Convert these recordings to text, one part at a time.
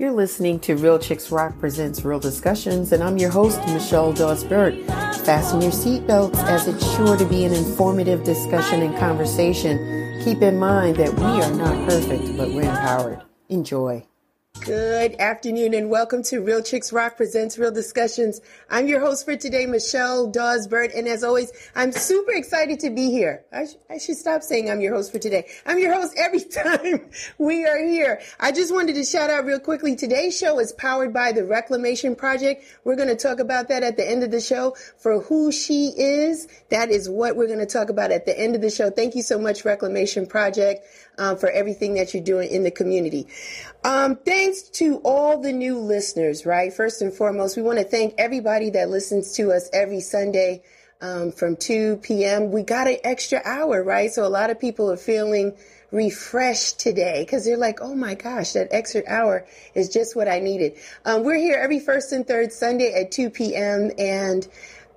You're listening to Real Chicks Rock Presents Real Discussions, and I'm your host, Michelle Dawes-Burt. Fasten your seatbelts as it's sure to be an informative discussion and conversation. Keep in mind that we are not perfect, but we're empowered. Enjoy. Good afternoon and welcome to Real Chicks Rock Presents Real Discussions. I'm your host for today, Michelle Dawes-Burt, and as always, I'm super excited to be here. I, sh- I, should stop saying I'm your host for today. I'm your host every time we are here. I just wanted to shout out real quickly. Today's show is powered by the Reclamation Project. We're going to talk about that at the end of the show. For who she is, that is what we're going to talk about at the end of the show. Thank you so much, Reclamation Project um, for everything that you're doing in the community. Um, thanks to all the new listeners, right? First and foremost, we want to thank everybody that listens to us every Sunday um, from 2 p.m. We got an extra hour, right? So a lot of people are feeling refreshed today because they're like, oh my gosh, that extra hour is just what I needed. Um, we're here every first and third Sunday at 2 p.m. and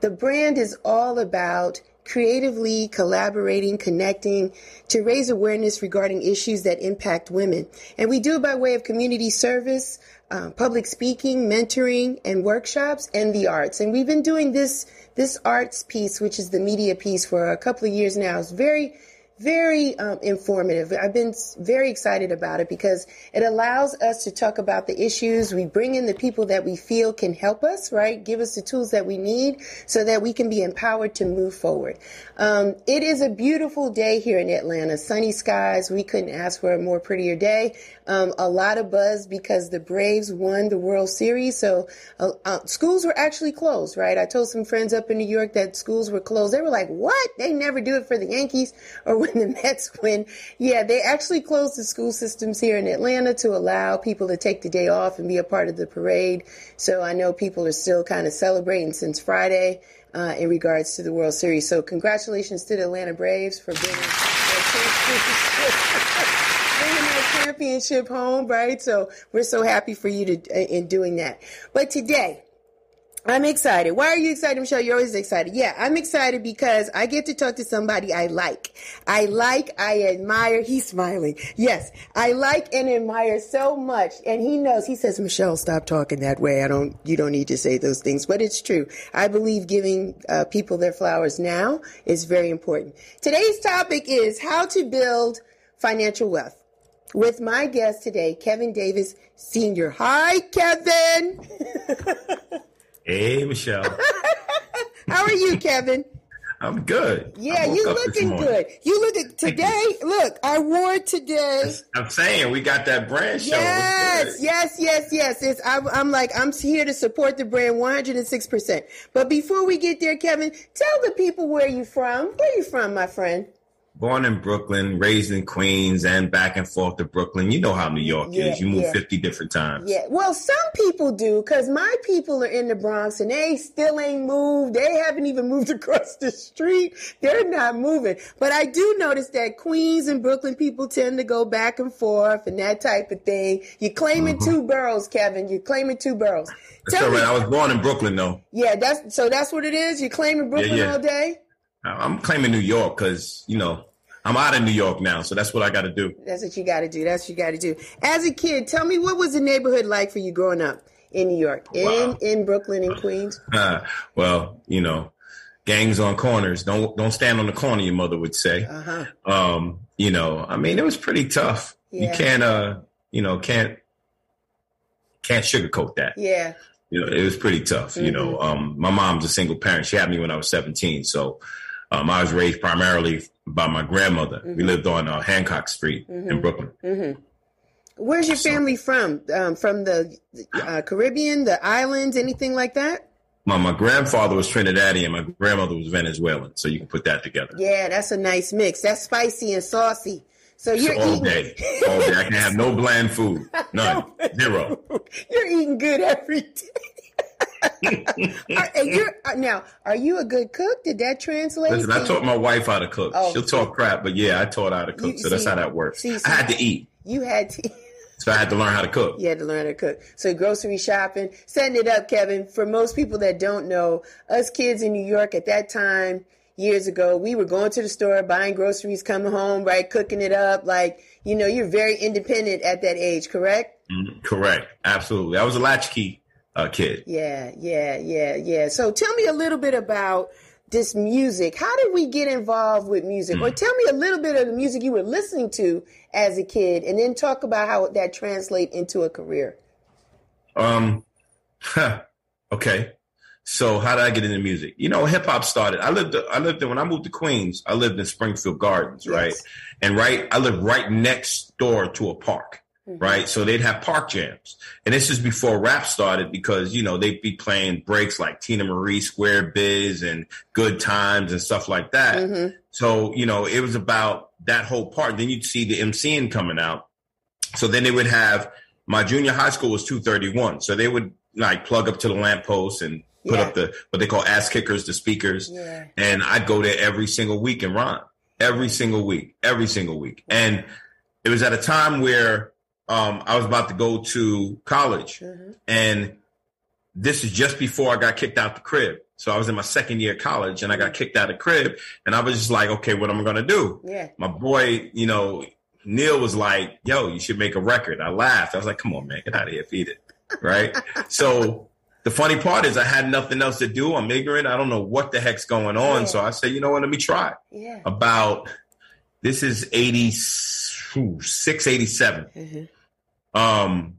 the brand is all about creatively collaborating, connecting to raise awareness regarding issues that impact women. And we do it by way of community service, uh, public speaking, mentoring, and workshops, and the arts. And we've been doing this this arts piece, which is the media piece, for a couple of years now. It's very very um, informative. I've been very excited about it because it allows us to talk about the issues. We bring in the people that we feel can help us, right? Give us the tools that we need so that we can be empowered to move forward. Um, it is a beautiful day here in Atlanta. Sunny skies. We couldn't ask for a more prettier day. Um, a lot of buzz because the Braves won the World Series. So uh, uh, schools were actually closed, right? I told some friends up in New York that schools were closed. They were like, what? They never do it for the Yankees or when the Mets win. Yeah, they actually closed the school systems here in Atlanta to allow people to take the day off and be a part of the parade. So I know people are still kind of celebrating since Friday. Uh, in regards to the World Series. So congratulations to the Atlanta Braves for bringing championship home, right? So we're so happy for you to in doing that. But today, I'm excited. Why are you excited, Michelle? You're always excited. Yeah, I'm excited because I get to talk to somebody I like. I like, I admire. He's smiling. Yes, I like and admire so much. And he knows, he says, Michelle, stop talking that way. I don't, you don't need to say those things, but it's true. I believe giving uh, people their flowers now is very important. Today's topic is how to build financial wealth with my guest today, Kevin Davis Sr. Hi, Kevin. Hey, Michelle. How are you, Kevin? I'm good. Yeah, you looking good. You look today. Look, I wore today. I'm saying we got that brand show. Yes, yes, yes, yes. It's, I'm, I'm like I'm here to support the brand 106. percent But before we get there, Kevin, tell the people where you from. Where you from, my friend? Born in Brooklyn, raised in Queens, and back and forth to Brooklyn. You know how New York yeah, is. You move yeah. 50 different times. Yeah. Well, some people do because my people are in the Bronx and they still ain't moved. They haven't even moved across the street. They're not moving. But I do notice that Queens and Brooklyn people tend to go back and forth and that type of thing. You're claiming mm-hmm. two boroughs, Kevin. You're claiming two boroughs. That's all right. Me, I was born in Brooklyn, though. Yeah, that's so that's what it is. You're claiming Brooklyn yeah, all day? I'm claiming New York because, you know, I'm out of New York now, so that's what I got to do. That's what you got to do. That's what you got to do. As a kid, tell me what was the neighborhood like for you growing up in New York, in wow. in Brooklyn and Queens? Uh, well, you know, gangs on corners. Don't don't stand on the corner. Your mother would say. Uh-huh. Um, you know, I mean, it was pretty tough. Yeah. You can't, uh, you know, can't can't sugarcoat that. Yeah. You know, it was pretty tough. Mm-hmm. You know, mm-hmm. um, my mom's a single parent. She had me when I was 17, so um, I was raised primarily by my grandmother. Mm-hmm. We lived on uh, Hancock Street mm-hmm. in Brooklyn. Mm-hmm. Where's your family from? Um, from the uh, Caribbean, the islands, anything like that? My, my grandfather was Trinidadian. My grandmother was Venezuelan. So you can put that together. Yeah, that's a nice mix. That's spicy and saucy. So you're all eating day, all day. I can have no bland food, none, zero. You're eating good every day are, you're, uh, now, are you a good cook? Did that translate? Listen, I taught my wife how to cook. Oh, She'll talk crap, but yeah, I taught her how to cook. You, so see, that's how that works. See, see, I had to eat. You had to. So I had to learn how to cook. You had to learn how to cook. So grocery shopping, setting it up, Kevin. For most people that don't know, us kids in New York at that time, years ago, we were going to the store, buying groceries, coming home, right, cooking it up. Like, you know, you're very independent at that age, correct? Mm, correct. Absolutely. I was a latchkey uh, kid. Yeah, yeah, yeah, yeah. So tell me a little bit about this music. How did we get involved with music? Mm. Or tell me a little bit of the music you were listening to as a kid, and then talk about how that translate into a career. Um, okay. So how did I get into music? You know, hip hop started. I lived. I lived in when I moved to Queens. I lived in Springfield Gardens, yes. right? And right, I lived right next door to a park, mm-hmm. right? So they'd have park jams, and this is before rap started because you know they'd be playing breaks like Teena Marie, Square Biz, and Good Times and stuff like that. Mm-hmm. So you know, it was about that whole part. Then you'd see the MCing coming out. So then they would have my junior high school was 231. So they would like plug up to the lamppost and put yeah. up the what they call ass kickers, the speakers. Yeah. And I'd go there every single week and rhyme. Every single week. Every single week. And it was at a time where um, I was about to go to college. Mm-hmm. And this is just before I got kicked out the crib. So I was in my second year of college and I got kicked out of crib and I was just like, okay, what am I gonna do? Yeah. My boy, you know, Neil was like, yo, you should make a record. I laughed. I was like, come on, man, get out of here, feed it. Right. so the funny part is I had nothing else to do. I'm ignorant. I don't know what the heck's going on. Yeah. So I said, you know what, let me try. Yeah. About this is 86, 87. Mm-hmm. Um,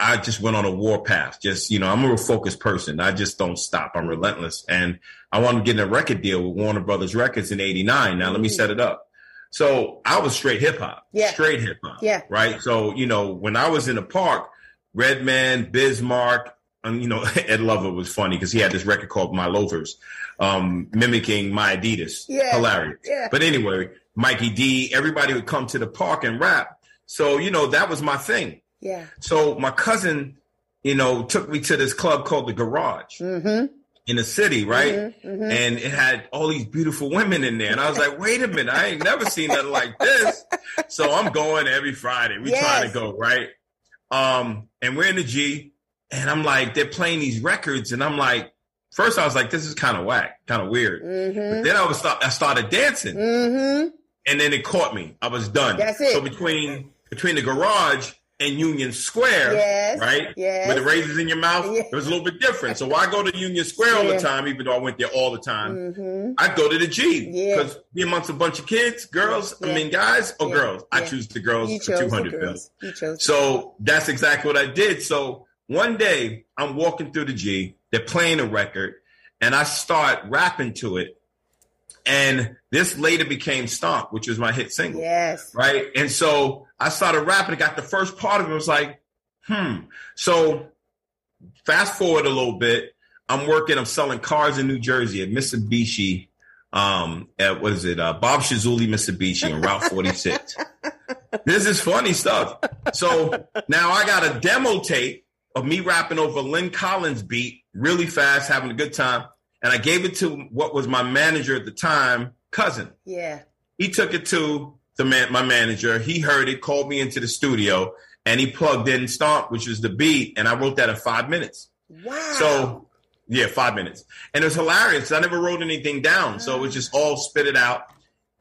I just went on a war path. Just, you know, I'm a real focused person. I just don't stop. I'm relentless. And I wanted to get in a record deal with Warner Brothers Records in 89. Now, mm-hmm. let me mm. set it up. So I was straight hip hop. Yeah. Straight hip hop. Yeah. Right. So, you know, when I was in the park, Redman, Biz Markie, and, you know, Ed Lover was funny because he had this record called My Loafers, um, mimicking my Adidas. Yeah. Hilarious. Yeah. But anyway, Mikey D, everybody would come to the park and rap. So, you know, that was my thing. Yeah. So my cousin, you know, took me to this club called the Garage. Mm-hmm in the city, right? Mm-hmm, mm-hmm. And it had all these beautiful women in there. And I was like, wait a minute, I ain't never seen nothing like this. So I'm going every Friday. We yes. trying to go, right? Um, and we're in the G, and I'm like, they're playing these records, and I'm like, first I was like, this is kind of whack, kind of weird. Mm-hmm. But then I was start, I started dancing. Mm-hmm. And then it caught me. I was done. That's it. So between between the garage and Union Square, yes, right? Yes. With the razors in your mouth, yes. it was a little bit different. So why go to Union Square all the time, even though I went there all the time? Mm-hmm. I'd go to the G because be amongst a bunch of kids, girls, yeah. I mean guys or yeah. girls. I choose the girls you for 200 bills. So that's exactly what I did. So one day I'm walking through the G, they're playing a record, and I start rapping to it. And this later became Stomp, which was my hit single. Yes. Right. And so I started rapping. I got the first part of it. I was like, hmm. So fast forward a little bit. I'm working, I'm selling cars in New Jersey at Mitsubishi. Um, at what is it? Uh, Bob Ciasulli Mitsubishi on Route 46. this is funny stuff. So now I got a demo tape of me rapping over Lyn Collins beat really fast, having a good time. And I gave it to what was my manager at the time, cousin. Yeah. He took it to the man, my manager. He heard it, called me into the studio, and he plugged in Stomp, which was the beat, and I wrote that in five minutes. Wow. So, yeah, five minutes. And it was hilarious. I never wrote anything down. So it was just all spit it out.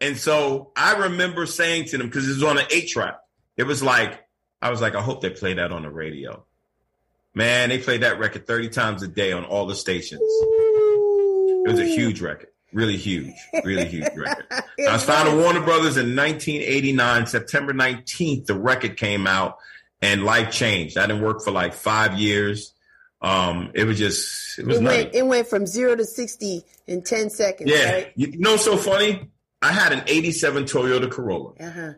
And so I remember saying to them, because it was on an eight track, it was like, I was like, I hope they play that on the radio. Man, they played that record 30 times a day on all the stations. It was a huge record. Really huge, really huge record. I was found at Warner Brothers in 1989, September 19th. The record came out, and life changed. I didn't work for like five years. Um, it was just it was it went, it went from zero to sixty in ten seconds. Yeah, right? you know, so funny. I had an '87 Toyota Corolla. Uh-huh.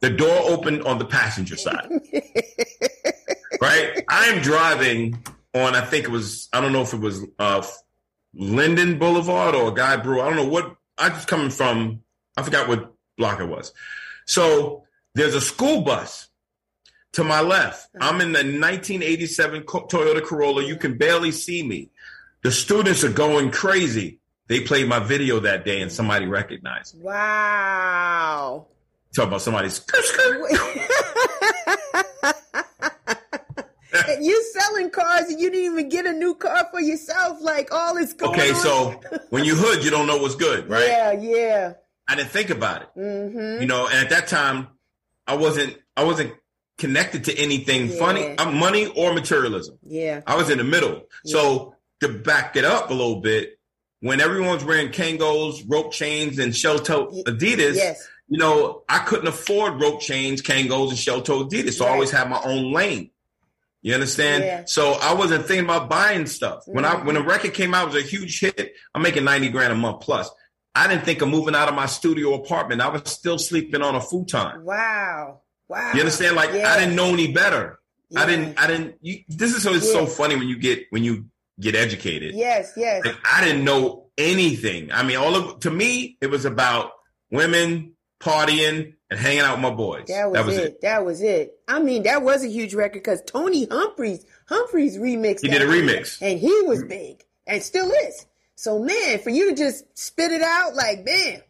The door opened on the passenger side. right, I am driving on. I think it was. I don't know if it was uh, Linden Boulevard or Guy Brew. I don't know what. I just coming from. I forgot what block it was. So there's a school bus to my left. Uh-huh. I'm in the 1987 Toyota Corolla. You can barely see me. The students are going crazy. They played my video that day and somebody recognized me. Wow. Talk about somebody's. you selling cars and you didn't even get a new car for yourself. Like all is going Okay, on. so when you hood, you don't know what's good, right? Yeah, yeah. I didn't think about it. Mm-hmm. You know, and at that time, I wasn't I wasn't connected to anything Yeah. funny, uh, money or materialism. Yeah. I was in the middle. So to back it up a little bit, when everyone's wearing Kangos, rope chains, and shell toe Adidas, Yes. you know, I couldn't afford rope chains, Kangos, and shell toe Adidas. So I always had my own lane. You understand? Yeah. So I wasn't thinking about buying stuff. When I Mhm. when the record came out, it was a huge hit. I'm making 90 grand a month plus. I didn't think of moving out of my studio apartment. I was still sleeping on a futon. Wow. Wow. You understand? Like Yeah. I didn't know any better. I didn't. I didn't. You, this is so. It's so funny when you get when you get educated. Yes, yes. Like, I didn't know anything. I mean, all of to me, it was about women partying and hanging out with my boys. That was, it. That was it. I mean, that was a huge record because Tony Humphries, Humphries remixed. He that did a remix. and he was big and still is. So man, for you to just spit it out like, man,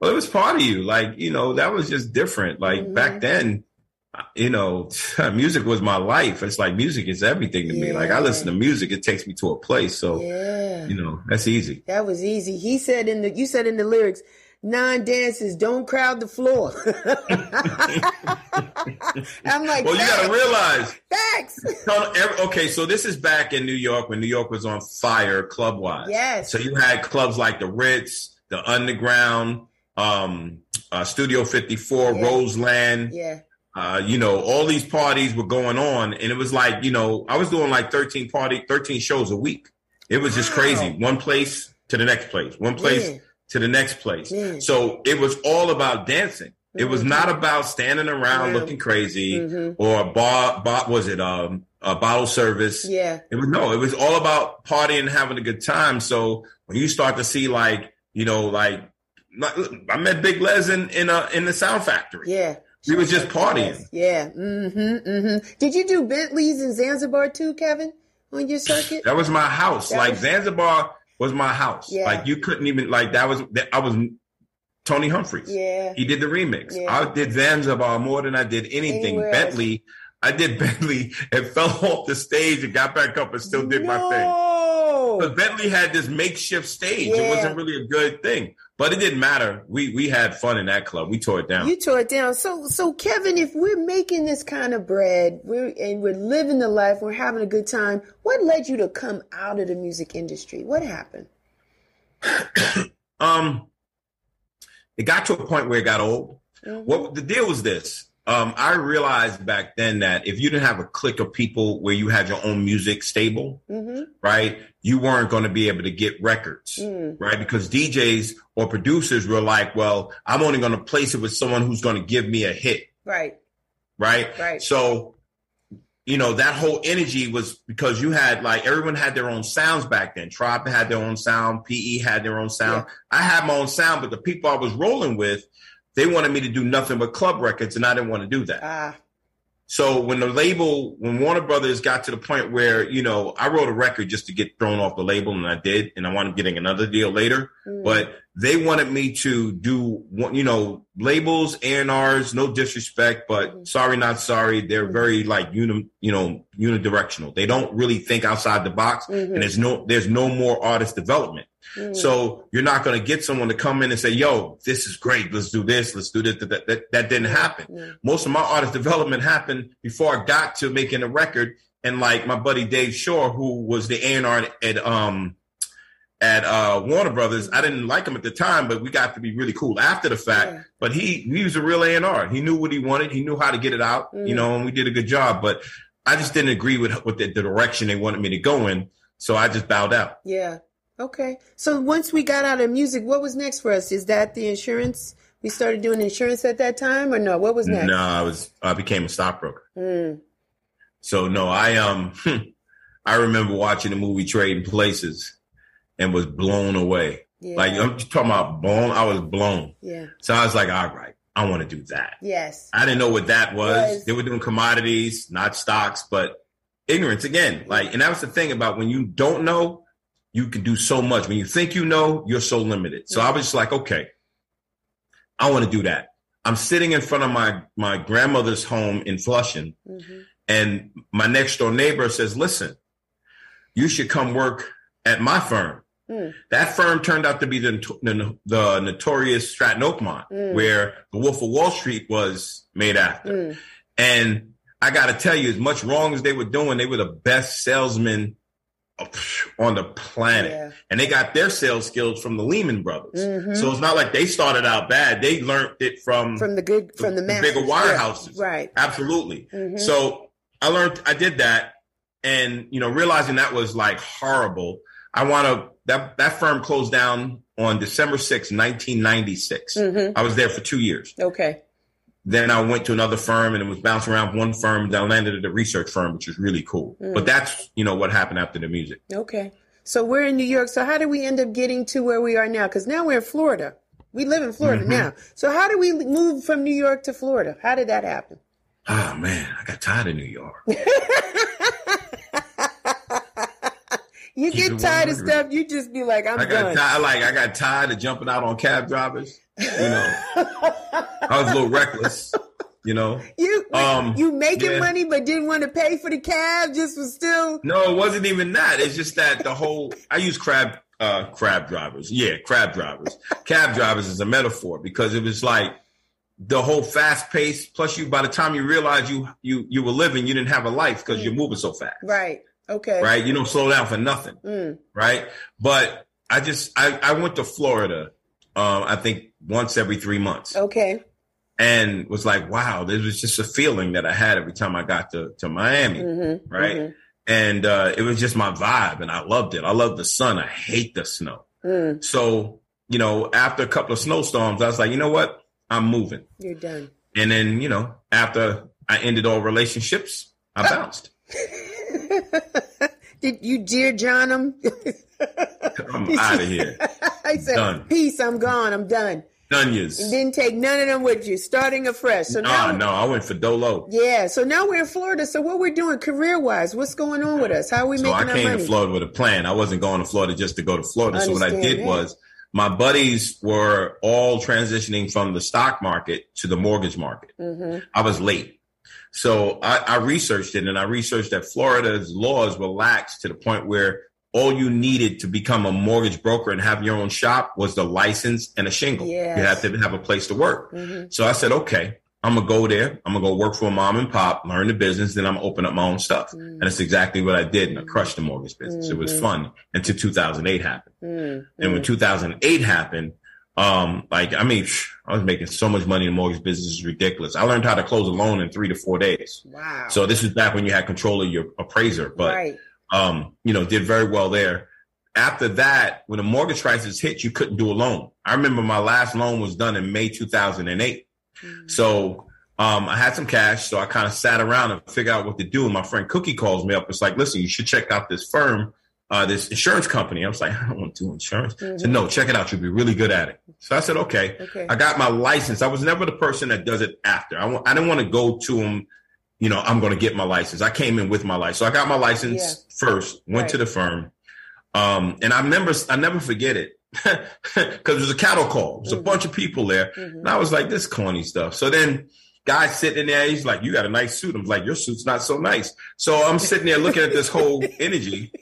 Well, it was part of you. Like you know, that was just different. Like Mhm. back then. You know, music was my life. It's like music is everything to me. Like I listen to music, it takes me to a place. So yeah, you know, that's easy. that was easy. He said in the, you said in the lyrics, nine dances, don't crowd the floor. I'm like, Well, you got to realize facts. No, no, every- okay, so this is back in New York when New York was on fire club wise. Yes. So you had clubs like the Ritz, the Underground, um, uh, Studio 54, Yeah. Roseland. Yeah, Uh, you know, all these parties were going on, and it was like, you know, I was doing like 13 party, 13 shows a week. It was just Wow. crazy. One place to the next place, one place Man. To the next place. Man. So it was all about dancing. It was Mhm. not about standing around looking crazy Mhm. or bar, bar was it um a bottle service. yeah, It was no, it was all about partying and having a good time. So when you start to see like, you know, like like, I met Big Les in in, a, in the Sound Factory. yeah. We was just partying. Yeah. Mm-hmm. Mm-hmm. Did you do Bentleys in Zanzibar too, Kevin, on your circuit? That was my house. That like was- Zanzibar was my house. Yeah. Like you couldn't even like that was that I was Tony Humphries. Yeah. He did the remix. Yeah. I did Zanzibar more than I did anything. Anywhere else. Bentley, I did Bentley and fell off the stage and got back up and still did my thing. No. But Bentley had this makeshift stage. Yeah. It wasn't really a good thing, but it didn't matter. We we had fun in that club. We tore it down. You tore it down. So, so Kevin, if we're making this kind of bread, we're and we're living the life, we're having a good time. What led you to come out of the music industry? What happened? um, it got to a point where it got old. Mhm. What the deal was this? Um, I realized back then that if you didn't have a clique of people where you had your own music stable, Mhm. right, you weren't going to be able to get records, Mm. right? Because DJs or producers were like, well, I'm only going to place it with someone who's going to give me a hit, Right. right? Right. So, you know, that whole energy was because you had like everyone had their own sounds back then. Tribe had their own sound, PE had their own sound. I had my own sound, but the people I was rolling with, they wanted me to do nothing but club records, and I didn't want to do that. Ah. So when the label, when Warner Brothers got to the point where, you know, I wrote a record just to get thrown off the label and I did, and I wound up getting another deal later, Mm. but they wanted me to do, one- you know, labels, A&Rs, no disrespect, but Mhm. sorry, not sorry. They're very like, uni, you know, unidirectional. They don't really think outside the box Mhm. and there's no, there's no more artist development. Mm. So you're not going to get someone to come in and say, yo, this is great. Let's do this. Let's do this. That, that, that didn't happen most of my artist development happened before I got to making a record. And like my buddy Dave Shore, who was the A&R at um at uh Warner Brothers, I didn't like him at the time, but we got to be really cool after the fact. Yeah. But he he was a real A&R. He knew what he wanted. He knew how to get it out, Mm. you know, and we did a good job. But I just didn't agree with with the, the direction they wanted me to go in, so I just bowed out. Yeah. Okay. So once we got out of music, what was next for us? Is that the insurance? We started doing insurance at that time, or no? What was next? No, I was I became a stockbroker. Mm. So no, I um I remember watching the movie Trading Places and was blown away. Yeah. Like I'm talking about blown, I was blown. yeah. So I was like, all right, I want to do that. Yes. I didn't know what that was. Was- They were doing commodities, not stocks, but ignorance again. Like, and that was the thing about when you don't know, you can do so much. When you think you know, you're so limited. So I was just like, okay, I want to do that. I'm sitting in front of my my grandmother's home in Flushing, hmm And my next door neighbor says, listen, you should come work at my firm. Mm. That firm turned out to be the, the, the notorious Stratton Oakmont, mm. where the Wolf of Wall Street was made after. Mm. And I got to tell you, as much wrong as they were doing, they were the best salesmen on the planet. Yeah. And they got their sales skills from the Lehman brothers. Mm-hmm. So it's not like they started out bad. They learned it from from the good from the, the bigger wirehouses. Yeah. Right. Absolutely. Mm-hmm. So I learned I did that and you know realizing that was like horrible. I want to that that firm closed down on December 6, 1996. Mm-hmm. I was there for 2 years. Okay. Then I went to another firm and it was bouncing around one firm. Then I landed at a research firm, which was really cool. Mm. But that's, you know, what happened after the music. Okay. So we're in New York. So how did we end up getting to where we are now? Because now we're in Florida. We live in Florida mm-hmm. now. So how did we move from New York to Florida? How did that happen? Oh man, I got tired of New York. you Keep get tired of stuff, you just be like, I'm I got done. like I got tired of jumping out on cab drivers. You know, I was a little reckless. You know, you um, you making yeah. money but didn't want to pay for the cab. Just was still. No, it wasn't even that. It's just that the whole I use crab uh crab drivers. Yeah, crab drivers. cab drivers is a metaphor because it was like the whole fast pace. Plus, you by the time you realize you you you were living, you didn't have a life because mm. you're moving so fast. Right. Okay. Right. You don't slow down for nothing. Mm. Right. But I just I I went to Florida. Um, I think once every three months. Okay. And was like, wow, this was just a feeling that I had every time I got to, to Miami. Mm-hmm, right. Mm-hmm. And uh, it was just my vibe and I loved it. I love the sun. I hate the snow. Mm. So, you know, after a couple of snowstorms, I was like, you know what? I'm moving. You're done. And then, you know, after I ended all relationships, I bounced. Did you dear John him? I'm out of here. I said, done. peace, I'm gone, I'm done. You didn't take none of them with you, starting afresh. So now, no, I went for Dolo. Yeah, so now we're in Florida. So what we're doing career wise, what's going on with us? How are we so making I came to Florida with a plan. I wasn't going to Florida just to go to Florida. so what I did that. was my buddies were all transitioning from the stock market to the mortgage market. Mm-hmm. I was late. So I, I, researched it and I researched that Florida's laws were lax to the point where all you needed to become a mortgage broker and have your own shop was the license and a shingle. Yes. You had to have a place to work. Mm-hmm. So I said, okay, I'm gonna go there. I'm gonna go work for a mom and pop, learn the business, then I'm gonna open up my own stuff. Mm-hmm. And that's exactly what I did. And I crushed the mortgage business. Mm-hmm. It was mm-hmm. fun until 2008 happened. Mm-hmm. And when 2008 happened, um, like, I mean, I was making so much money in the mortgage business is ridiculous. I learned how to close a loan in three to four days. Wow. So this was back when you had control of your appraiser, but, right. Um, you know, did very well there. After that, when the mortgage crisis hit, you couldn't do a loan. I remember my last loan was done in May 2008. Mm-hmm. So, um, I had some cash, so I kind of sat around and figured out what to do. And my friend Cookie calls me up. It's like, listen, you should check out this firm uh, this insurance company. I was like, I don't want to do insurance. Mm-hmm. said, no, check it out. You'll be really good at it. So I said, okay. okay. I got my license. I was never the person that does it after. I w- I didn't want to go to them, you know, I'm going to get my license. I came in with my license. So I got my license yeah. first, went right. to the firm. Um, and I remember, I never forget it because it was a cattle call. There's mm-hmm. a bunch of people there. Mm-hmm. And I was like, this corny stuff. So then, guy sitting in there, he's like, you got a nice suit. I'm like, your suit's not so nice. So I'm sitting there looking at this whole energy.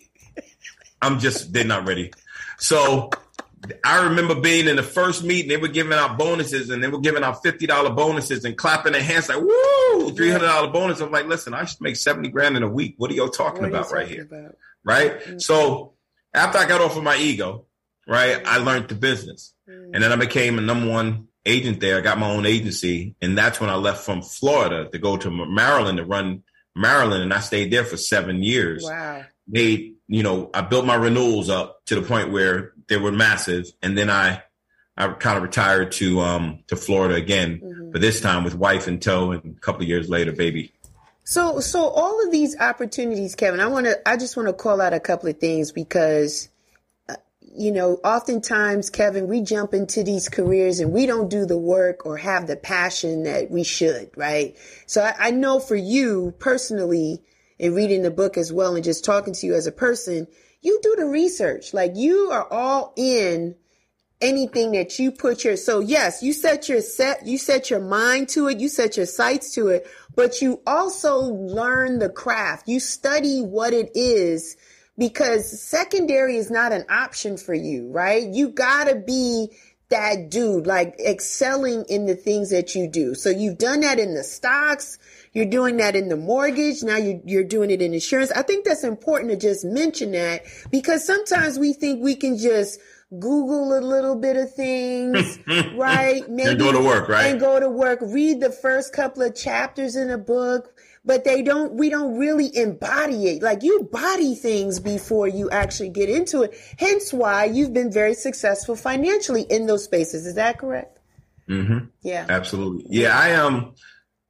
I'm just they're not ready. So I remember being in the first meeting, they were giving out bonuses and they were giving out fifty dollar bonuses and clapping their hands like woo, three hundred dollar bonus. I'm like, listen, I should make seventy grand in a week. What are y'all talking about right here? About? Right? Mm-hmm. So after I got off of my ego, right, mm-hmm. I learned the business. Mm-hmm. And then I became a number one agent there. I got my own agency. And that's when I left from Florida to go to Maryland to run Maryland. And I stayed there for seven years. Wow. Made you know, I built my renewals up to the point where they were massive, and then I I kind of retired to um to Florida again, mm-hmm. but this time with wife in tow, and a couple of years later, baby. So so all of these opportunities, Kevin, I want to I just want to call out a couple of things because uh, you know, oftentimes, Kevin, we jump into these careers and we don't do the work or have the passion that we should, right? So I, I know for you personally, and reading the book as well and just talking to you as a person, you do the research. Like you are all in anything that you put your so yes you set your set you set your mind to it you set your sights to it but you also learn the craft you study what it is because secondary is not an option for you right you gotta be that dude like excelling in the things that you do so you've done that in the stocks you're doing that in the mortgage. Now you're, you're doing it in insurance. I think that's important to just mention that because sometimes we think we can just Google a little bit of things, right? Maybe and go to work, right? And go to work. Read the first couple of chapters in a book, but they don't. We don't really embody it. Like you body things before you actually get into it. Hence, why you've been very successful financially in those spaces. Is that correct? Mm-hmm. Yeah, absolutely. Yeah, I am. Um,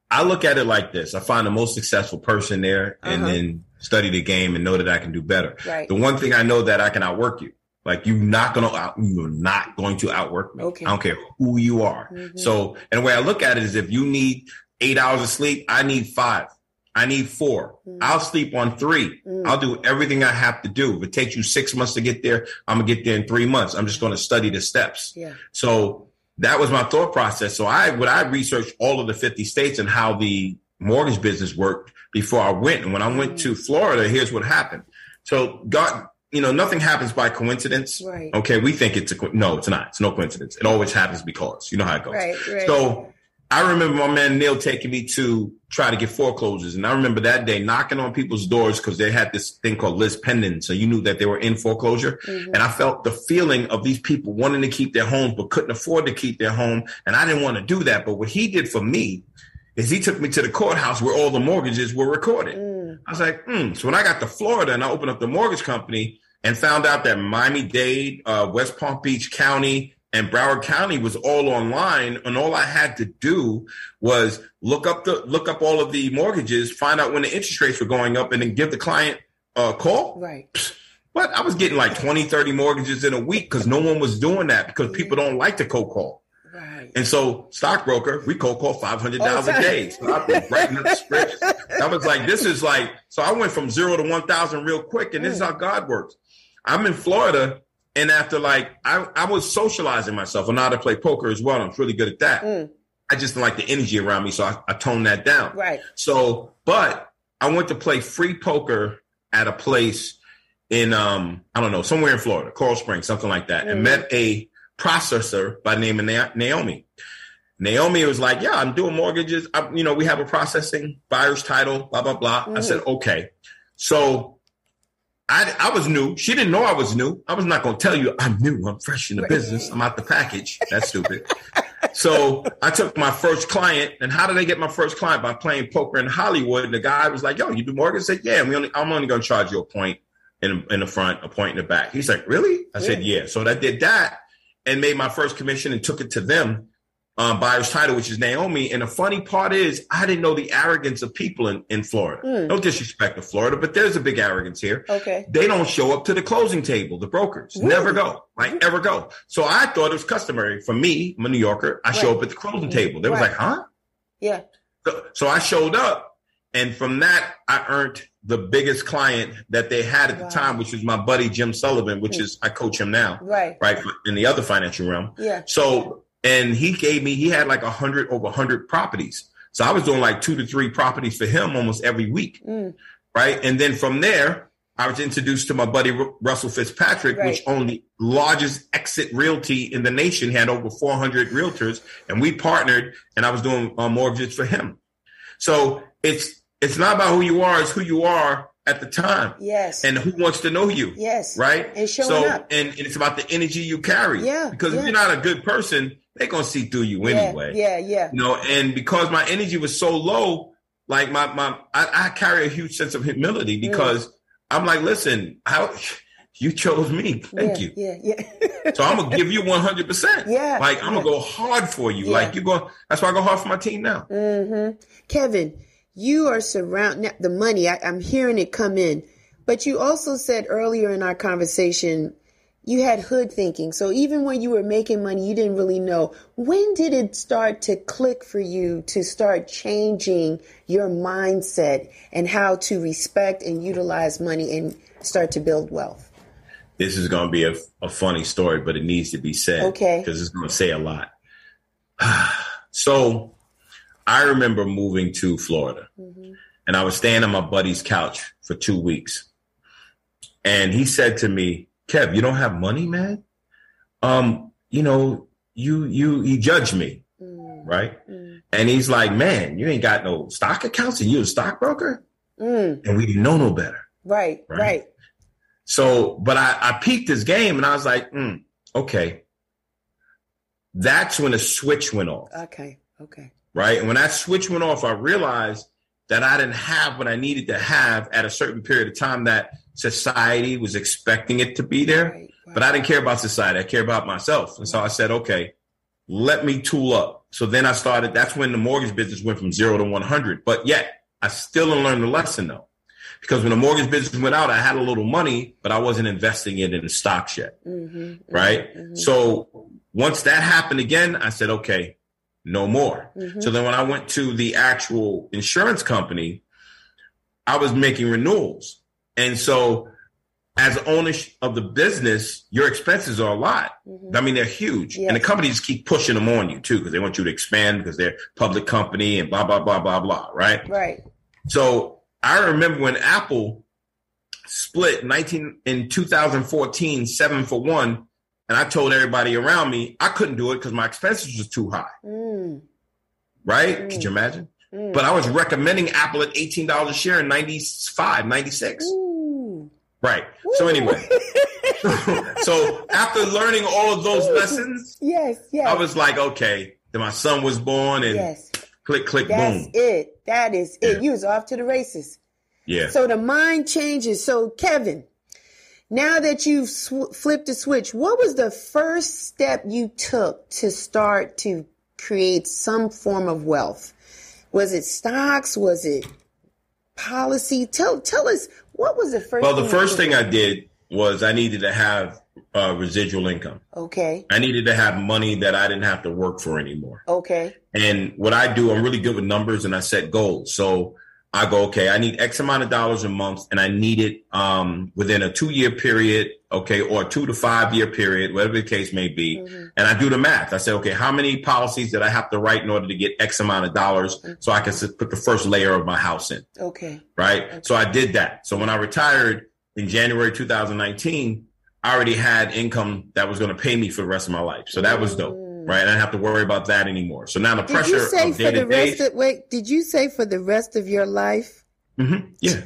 I look at it like this: I find the most successful person there, uh-huh. and then study the game and know that I can do better. Right. The one thing I know that I can outwork you. Like you're not gonna out, you're not going to outwork me. Okay. I don't care who you are. Mm-hmm. So, and the way I look at it is, if you need eight hours of sleep, I need five. I need 4 i mm-hmm. I'll sleep on 3 i mm. I'll do everything I have to do. If it takes you six months to get there, I'm gonna get there in three months. I'm just gonna study the steps. Yeah. So that was my thought process. So I would I researched all of the 50 states and how the mortgage business worked before I went. And when I went to mm. Florida, here's what happened. So God, you know, nothing happens by coincidence. Right. Okay, we think it's a no, it's not. It's no coincidence. It always happens because you know how it goes. Right. Right. So I remember my man Neil taking me to try to get foreclosures. And I remember that day knocking on people's doors because they had this thing called lis pendens. So you knew that they were in foreclosure. Mm-hmm. And I felt the feeling of these people wanting to keep their homes, but couldn't afford to keep their home. And I didn't want to do that. But what he did for me is he took me to the courthouse where all the mortgages were recorded. Mm. I was like, hmm. So when I got to Florida and I opened up the mortgage company and found out that Miami Dade, uh, West Palm Beach County, and Broward County was all online, and all I had to do was look up the look up all of the mortgages, find out when the interest rates were going up, and then give the client a call. Right. But I was getting like 20, 30 mortgages in a week because no one was doing that because people don't like to cold call. Right. And so, stockbroker, we cold call five hundred dollars a day. So I've been writing up scripts. I was like, this is like, so I went from zero to one thousand real quick, and this mm. is how God works. I'm in Florida and after like I, I was socializing myself. I know how to play poker as well. I'm really good at that. Mm. I just didn't like the energy around me, so I, I toned that down. Right. So, but I went to play free poker at a place in um I don't know somewhere in Florida, Coral Springs, something like that, mm. and met a processor by the name of Naomi. Naomi was like, "Yeah, I'm doing mortgages. I, you know, we have a processing buyer's title, blah blah blah." Mm. I said, "Okay." So I, I was new. She didn't know I was new. I was not going to tell you I'm new. I'm fresh in the business. I'm out the package. That's stupid. so I took my first client. And how did I get my first client? By playing poker in Hollywood. And the guy was like, yo, you do mortgage? I said, yeah. We only, I'm only going to charge you a point in, in the front, a point in the back. He's like, really? I said, yeah. So I did that and made my first commission and took it to them um, buyer's title, which is Naomi. And the funny part is, I didn't know the arrogance of people in, in Florida. Mm. No disrespect to Florida, but there's a big arrogance here. Okay. They don't show up to the closing table, the brokers. Really? Never go. Like, ever go. So I thought it was customary for me, I'm a New Yorker, I right. show up at the closing table. They right. was like, huh? Yeah. So, so, I showed up. And from that, I earned the biggest client that they had at wow. the time, which was my buddy Jim Sullivan, which mm. is I coach him now. Right. Right. In the other financial realm. Yeah. So and he gave me he had like a hundred over hundred properties. So I was doing like two to three properties for him almost every week, mm. right? And then from there, I was introduced to my buddy Russell Fitzpatrick, right. which owned the largest exit realty in the nation, had over 400 realtors, and we partnered. And I was doing a mortgages for him. So it's it's not about who you are; it's who you are at the time. Yes. And who wants to know you? Yes. Right. And showing so, up. And, and it's about the energy you carry. Yeah. Because yeah. if you're not a good person, they're gonna see through you anyway. Yeah, yeah. You know, and because my energy was so low, like my my I, I carry a huge sense of humility because mm. I'm like, listen, how you chose me. Thank yeah, you. Yeah, yeah. so I'm gonna give you 100. percent Yeah. Like I'm yeah. gonna go hard for you. Yeah. Like you go. That's why I go hard for my team now. Mm-hmm. Kevin, you are surrounded. The money. I, I'm hearing it come in, but you also said earlier in our conversation you had hood thinking. So even when you were making money, you didn't really know. When did it start to click for you to start changing your mindset and how to respect and utilize money and start to build wealth? this is going to be a, a funny story, but it needs to be said. Okay. Because it's going to say a lot. so I remember moving to Florida mm-hmm. and I was staying on my buddy's couch for two weeks. And he said to me, Kev, you don't have money, man? Um, you know, you, you, he judged me. Mm. Right. Mm. And he's like, man, you ain't got no stock accounts and you're a stockbroker. Mm. And we didn't know no better. Right, right. Right. So, but I, I peaked his game and I was like, mm, okay. That's when a switch went off. Okay. Okay. Right. And when that switch went off, I realized that I didn't have what I needed to have at a certain period of time that society was expecting it to be there. Right, right. But I didn't care about society. I care about myself. And so I said, okay, let me tool up. So then I started, that's when the mortgage business went from zero to 100. But yet I still didn't learn the lesson though because when the mortgage business went out, I had a little money, but I wasn't investing it in stocks yet. Mm-hmm, mm-hmm, right. Mm-hmm. So once that happened again, I said, okay, no more. Mm-hmm. So then when I went to the actual insurance company, I was making renewals. And so as owners of the business, your expenses are a lot. Mm-hmm. I mean, they're huge. Yes. And the companies keep pushing them on you too, because they want you to expand because they're public company and blah, blah, blah, blah, blah. Right. Right. So I remember when Apple split 19 in 2014, seven for one, and I told everybody around me I couldn't do it because my expenses was too high. Mm. Right? Mm. Could you imagine? Mm. But I was recommending Apple at $18 a share in 95, 96. Ooh. Right. Ooh. So anyway. so after learning all of those lessons, yes, yes. I was like, okay, then my son was born and yes. click, click, That's boom. it. That is it. Yeah. You was off to the races. Yeah. So the mind changes. So Kevin, now that you've sw- flipped the switch, what was the first step you took to start to create some form of wealth? Was it stocks? Was it policy? Tell tell us what was the first. Well, the first thing I did was I needed to have uh, residual income. Okay. I needed to have money that I didn't have to work for anymore. Okay. And what I do, I'm really good with numbers and I set goals. So I go, okay, I need X amount of dollars a month and I need it um, within a two year period, okay, or two to five year period, whatever the case may be. Mm-hmm. And I do the math. I say, okay, how many policies did I have to write in order to get X amount of dollars mm-hmm. so I can put the first layer of my house in? Okay. Right. Okay. So I did that. So when I retired in January 2019, I already had income that was going to pay me for the rest of my life. So that was dope. Right. I don't have to worry about that anymore. So now the did pressure you say of for the rest of, wait, did you say for the rest of your life? Mm-hmm. Yeah.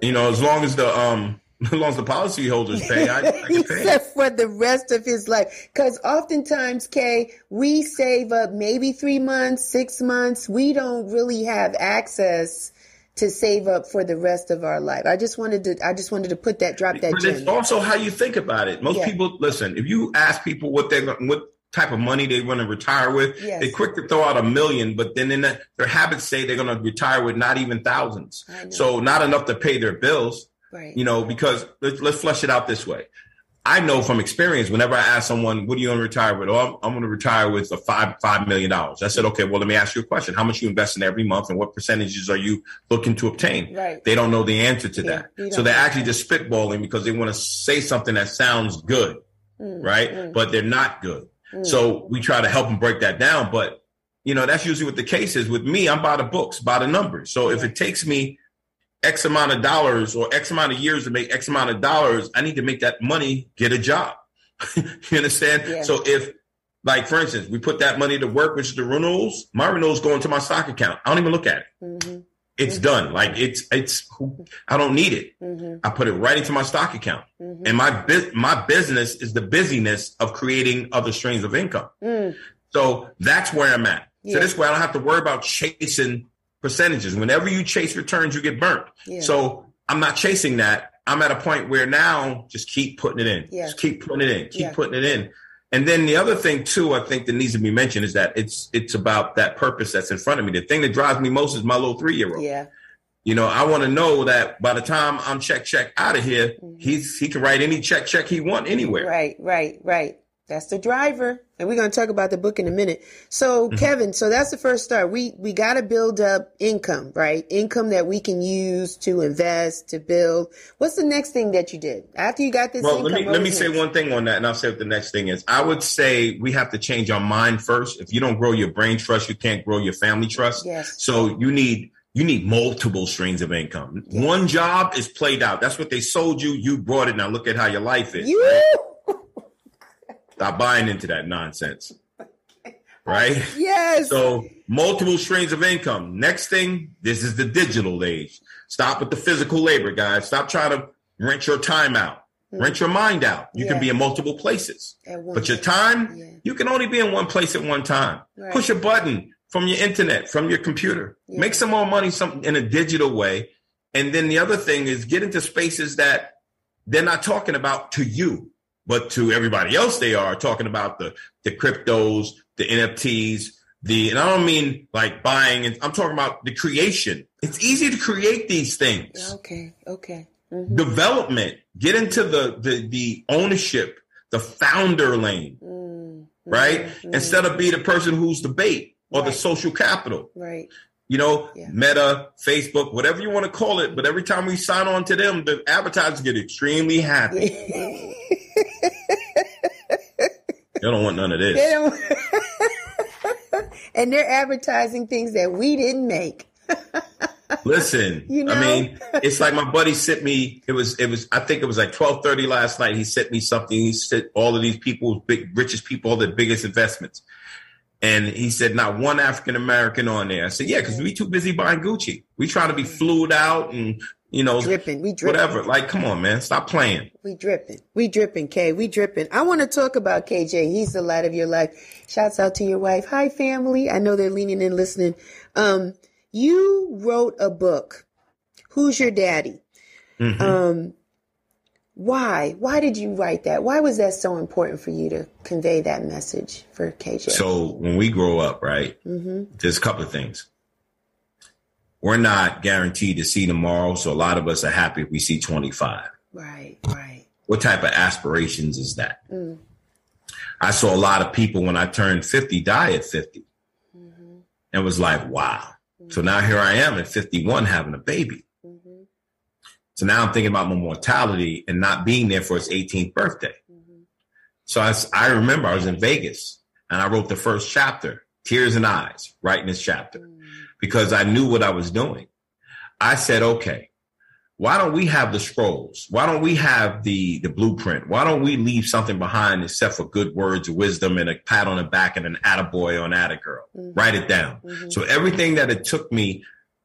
you know, as long as the, um, as long as the policyholders pay, I, I can pay. for the rest of his life. Because oftentimes, Kay, we save up maybe three months, six months. We don't really have access to save up for the rest of our life. I just wanted to I just wanted to put that drop that. But it's also how you think about it. Most yeah. people listen. If you ask people what they're what type of money they want to retire with, yes. they're quick to throw out a million, but then in the, their habits say they're going to retire with not even thousands. So not enough to pay their bills. Right. You know, because let's, let's flesh it out this way. I know from experience, whenever I ask someone, what are you going to retire with? Oh, I'm, I'm going to retire with a five, $5 million. I said, okay, well, let me ask you a question. How much you invest in every month and what percentages are you looking to obtain? Right. They don't know the answer to yeah, that. So they're actually just spitballing because they want to say something that sounds good. Mm, right. Mm. But they're not good. Mm. So we try to help them break that down. But, you know, that's usually what the case is with me. I'm by the books, by the numbers. So if it takes me X amount of dollars or X amount of years to make X amount of dollars, I need to make that money get a job. you understand? Yeah. So if, like, for instance, we put that money to work, which is the renewals, my renewals go into my stock account. I don't even look at it. Mm-hmm. It's mm-hmm. done. Like it's, it's, I don't need it. Mm-hmm. I put it right into my stock account. Mm-hmm. And my, my business is the busyness of creating other streams of income. Mm. So that's where I'm at. Yeah. So this way I don't have to worry about chasing percentages. Whenever you chase returns, you get burnt. Yeah. So I'm not chasing that. I'm at a point where now just keep putting it in. Yeah. Just keep putting it in. Keep putting it in. And then the other thing too, I think that needs to be mentioned is that it's it's about that purpose that's in front of me. The thing that drives me most is my little three year old. Yeah. You know, I want to know that by the time I'm check check out of here, mm-hmm. he's he can write any check check he want anywhere. Right, right, right. That's the driver. And we're going to talk about the book in a minute. So, mm-hmm. Kevin, so that's the first start. We we got to build up income, right? Income that we can use to invest, to build. What's the next thing that you did after you got this? Well, income, let me let me next? say one thing on that, and I'll say what the next thing is. I would say we have to change our mind first. If you don't grow your brain trust, you can't grow your family trust. Yes. So you need you need multiple streams of income. Yes. One job is played out. That's what they sold you. You brought it. Now look at how your life is. You- right? Stop buying into that nonsense. Right? Yes. So multiple streams of income. Next thing, this is the digital age. Stop with the physical labor, guys. Stop trying to rent your time out. Mm-hmm. Rent your mind out. You yeah. can be in multiple places. But your time, yeah. you can only be in one place at one time. Right. Push a button from your internet, from your computer. Yeah. Make some more money some in a digital way. And then the other thing is get into spaces that they're not talking about to you but to everybody else, they are talking about the the cryptos, the NFTs, the and I don't mean like buying. and I'm talking about the creation. It's easy to create these things. Okay. Okay. Mm-hmm. Development. Get into the the the ownership, the founder lane, mm-hmm. right? Mm-hmm. Instead of be the person who's the bait or right. the social capital. Right you know, yeah. Meta, Facebook, whatever you want to call it. But every time we sign on to them, the advertisers get extremely happy. they don't want none of this. and they're advertising things that we didn't make. Listen, you know? I mean, it's like my buddy sent me. It was, it was. I think it was like twelve thirty last night. He sent me something. He said all of these people, big richest people, all the biggest investments. And he said, not one African American on there. I said, yeah, because we too busy buying Gucci. We try to be flued out and, you know, dripping. We dripping. Whatever. Like, come on, man. Stop playing. We dripping. We dripping, K. We dripping. I want to talk about KJ. He's the light of your life. Shouts out to your wife. Hi, family. I know they're leaning in listening. Um, you wrote a book. Who's your daddy? Mm-hmm. Um, why? Why did you write that? Why was that so important for you to convey that message for KJ? So when we grow up, right, mm-hmm. there's a couple of things. We're not guaranteed to see tomorrow, so a lot of us are happy if we see 25. Right, right. What type of aspirations is that? Mm. I saw a lot of people when I turned 50 die at 50 mm-hmm. and was like, wow. Mm-hmm. So now here I am at 51 having a baby. So now I'm thinking about my mortality and not being there for his 18th birthday. Mm-hmm. So I, I, remember I was in Vegas and I wrote the first chapter, Tears and Eyes, writing this chapter mm-hmm. Because I knew what I was doing. I said, okay, why don't we have the scrolls? Why don't we have the, the blueprint? Why don't we leave something behind except for good words wisdom and a pat on the back and an attaboy or an attagirl? Mm-hmm. Write it down. Mm-hmm. So everything that it took me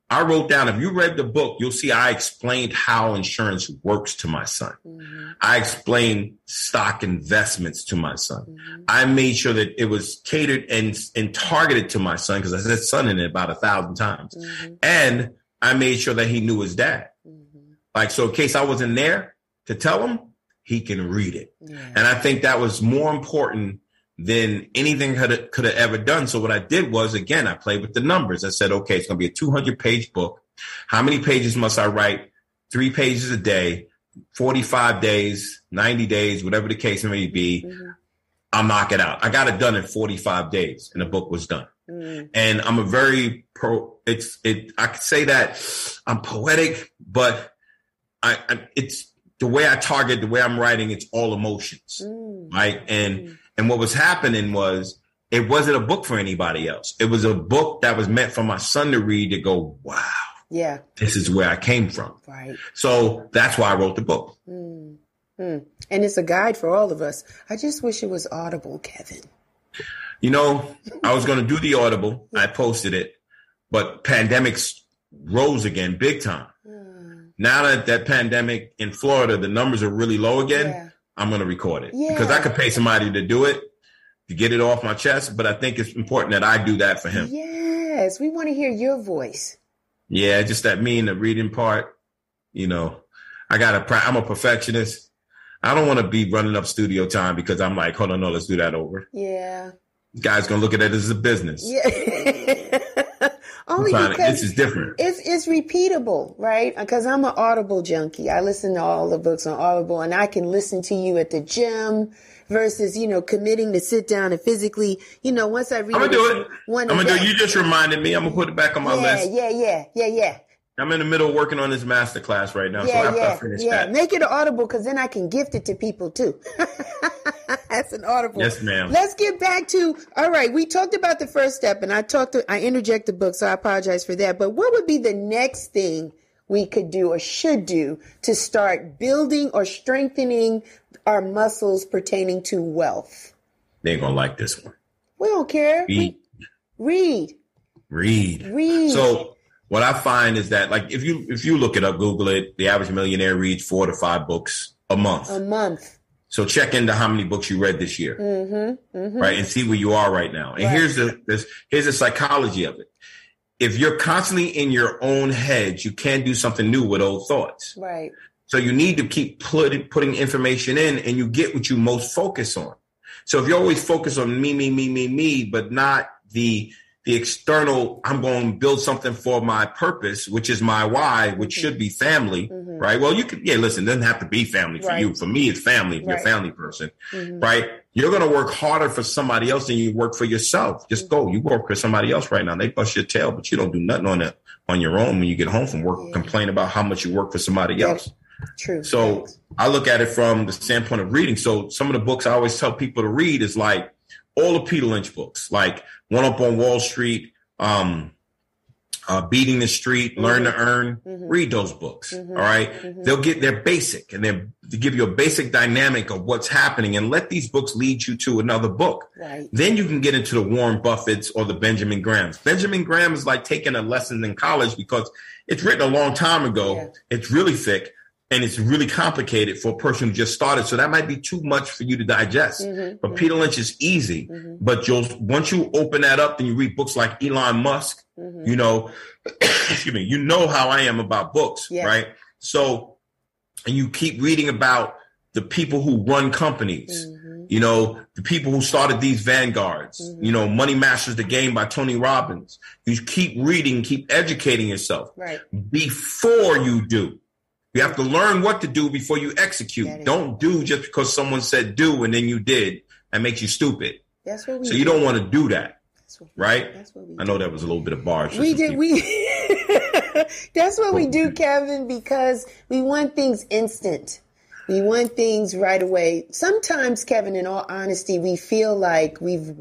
I wrote down, if you read the book, you'll see I explained how insurance works to my son. Mm-hmm. I explained stock investments to my son. Mm-hmm. I made sure that it was catered and, and targeted to my son because I said son in it about a thousand times. Mm-hmm. And I made sure that he knew his dad. Mm-hmm. Like, so in case I wasn't there to tell him, he can read it. Yeah. And I think that was more important than anything could could have ever done. So what I did was again, I played with the numbers. I said, okay, it's going to be a 200 page book. How many pages must I write? Three pages a day, 45 days, 90 days, whatever the case may be. Mm-hmm. I'll knock it out. I got it done in 45 days and the book was done. Mm-hmm. And I'm a very pro, it's, it, I could say that I'm poetic, but I, I it's the way I target, the way I'm writing, it's all emotions. Mm-hmm. Right. And, mm. And what was happening was it wasn't a book for anybody else. It was a book that was meant for my son to read to go, wow. Yeah. This is where I came from. Right. So that's why I wrote the book. Mm. Mm. And it's a guide for all of us. I just wish it was audible, Kevin. You know, I was going to do the audible. I posted it, but pandemics rose again big time. Mm. Now that that pandemic in Florida, the numbers are really low again. Yeah. I'm going to record it yeah. because I could pay somebody to do it to get it off my chest. But I think it's important that I do that for him. Yes, we want to hear your voice. Yeah, just that me and the reading part. You know, I got to. I'm a perfectionist. I don't want to be running up studio time because I'm like, hold on, no, let's do that over. Yeah. Guy's gonna look at it as a business. Yeah. Only because this is different. It's it's repeatable, right? Because I'm an Audible junkie. I listen to all the books on Audible, and I can listen to you at the gym versus you know committing to sit down and physically. You know, once I read, I'm gonna do it. I'm gonna do. it. You just reminded me. I'm gonna put it back on my list. yeah, list. Yeah, yeah, yeah, yeah. I'm in the middle of working on this master class right now. Yeah, so yeah, yeah. That. Make it audible because then I can gift it to people too. That's an audible. Yes, ma'am. Let's get back to all right. We talked about the first step, and I talked to I interject the book, so I apologize for that. But what would be the next thing we could do or should do to start building or strengthening our muscles pertaining to wealth? They ain't gonna like this one. We don't care. Read. We, read. Read. Read. So what I find is that like if you if you look it up, Google it, the average millionaire reads four to five books a month. A month. So check into how many books you read this year, mm-hmm, mm-hmm. right, and see where you are right now. And right. here's the this, here's the psychology of it. If you're constantly in your own head, you can't do something new with old thoughts. Right. So you need to keep putting putting information in, and you get what you most focus on. So if you always focus on me, me, me, me, me, but not the the external, I'm going to build something for my purpose, which is my why, which mm-hmm. should be family, mm-hmm. right? Well, you can, yeah, listen, it doesn't have to be family for right. you. For me, it's family. If right. you're a family person, mm-hmm. right? You're going to work harder for somebody else than you work for yourself. Just go. You work for somebody else right now. They bust your tail, but you don't do nothing on it on your own when you get home from work. Complain about how much you work for somebody else. True. So. I look at it from the standpoint of reading. So some of the books I always tell people to read is like all the Peter Lynch books, like One Up on Wall Street, um, uh, beating the street, mm-hmm. learn to earn. Mm-hmm. Read those books. Mm-hmm. All right? Mm-hmm. they'll get their basic and they give you a basic dynamic of what's happening, and let these books lead you to another book. Right. Then you can get into the Warren Buffetts or the Benjamin Grahams. Benjamin Graham is like taking a lesson in college because it's written a long time ago. Yeah. It's really thick and it's really complicated for a person who just started. So that might be too much for you to digest. Mm-hmm, but mm-hmm. Peter Lynch is easy. Mm-hmm. But you'll once you open that up and you read books like Elon Musk, mm-hmm. you know, excuse me, you know how I am about books, right? So and you keep reading about the people who run companies, mm-hmm. you know, the people who started these vanguards, you know, Money Masters the Game by Tony Robbins. You keep reading, keep educating yourself right. before you do. You have to learn what to do before you execute. Don't do just because someone said do and then you did. That makes you stupid. That's what we so do. you don't want to do that. right? That's what we I know that was a little bit of bars. We did. People. We. that's what we do, Kevin, because we want things instant. We want things right away. Sometimes, Kevin, in all honesty, we feel like we've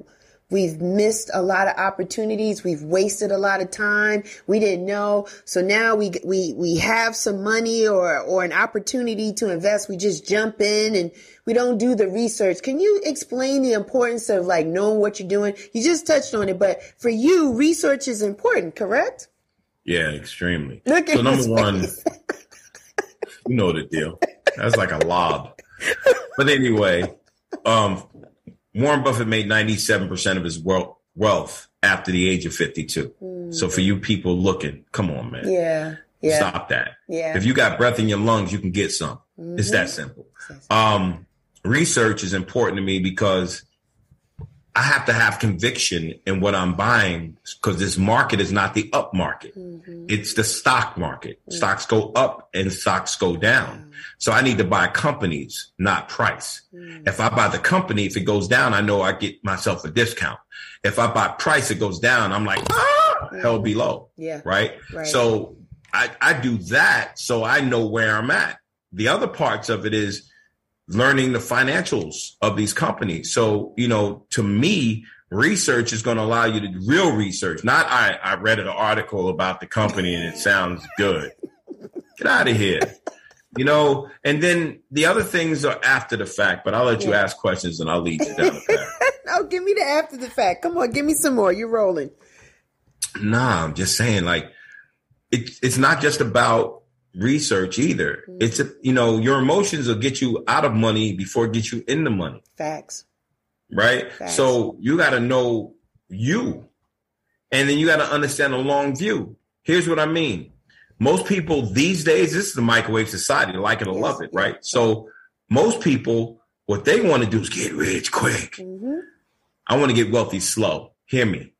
We've missed a lot of opportunities. We've wasted a lot of time. We didn't know. So now we, we, we have some money or, or an opportunity to invest. We just jump in and we don't do the research. Can you explain the importance of like knowing what you're doing? You just touched on it, but for you, research is important, correct? Yeah, extremely. Look at so number one, you know the deal. That's like a lob. But anyway, um, Warren Buffett made 97% of his wealth after the age of 52. Mm. So for you people looking, come on, man. Yeah. Yeah. Stop that. Yeah. If you got breath in your lungs, you can get some. Mm-hmm. It's that simple. Um, research is important to me because I have to have conviction in what I'm buying because this market is not the up market. Mm-hmm. It's the stock market. Mm-hmm. Stocks go up and stocks go down. Mm-hmm. So I need to buy companies, not price. Mm. If I buy the company, if it goes down, I know I get myself a discount. If I buy price, it goes down. I'm like, ah, hell below. Yeah. Right? right. So I, I do that so I know where I'm at. The other parts of it is learning the financials of these companies. So, you know, to me, research is going to allow you to do real research. Not I, I read an article about the company and it sounds good. Get out of here. You know, and then the other things are after the fact, but I'll let you ask questions and I'll lead you down the path. no, give me the after the fact. Come on, give me some more. You're rolling. Nah, I'm just saying, like, it's it's not just about research either. Mm-hmm. It's a, you know your emotions will get you out of money before it gets you into money. Facts. Right. Facts. So you got to know you, and then you got to understand the long view. Here's what I mean. Most people these days, this is the microwave society, like it or yes. love it, right? So most people, what they want to do is get rich quick. Mm-hmm. I want to get wealthy slow. Hear me.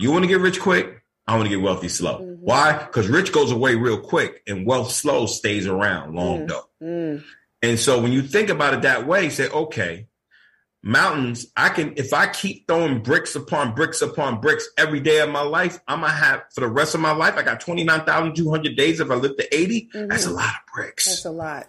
You want to get rich quick? I want to get wealthy slow. Mm-hmm. Why? Because rich goes away real quick and wealth slow stays around long mm-hmm. though. Mm. And so when you think about it that way, say, okay, mountains, I can, if I keep throwing bricks upon bricks upon bricks every day of my life, I'm going to have for the rest of my life, I got 29,200 days. If I live to 80, mm-hmm. that's a lot of bricks. That's a lot.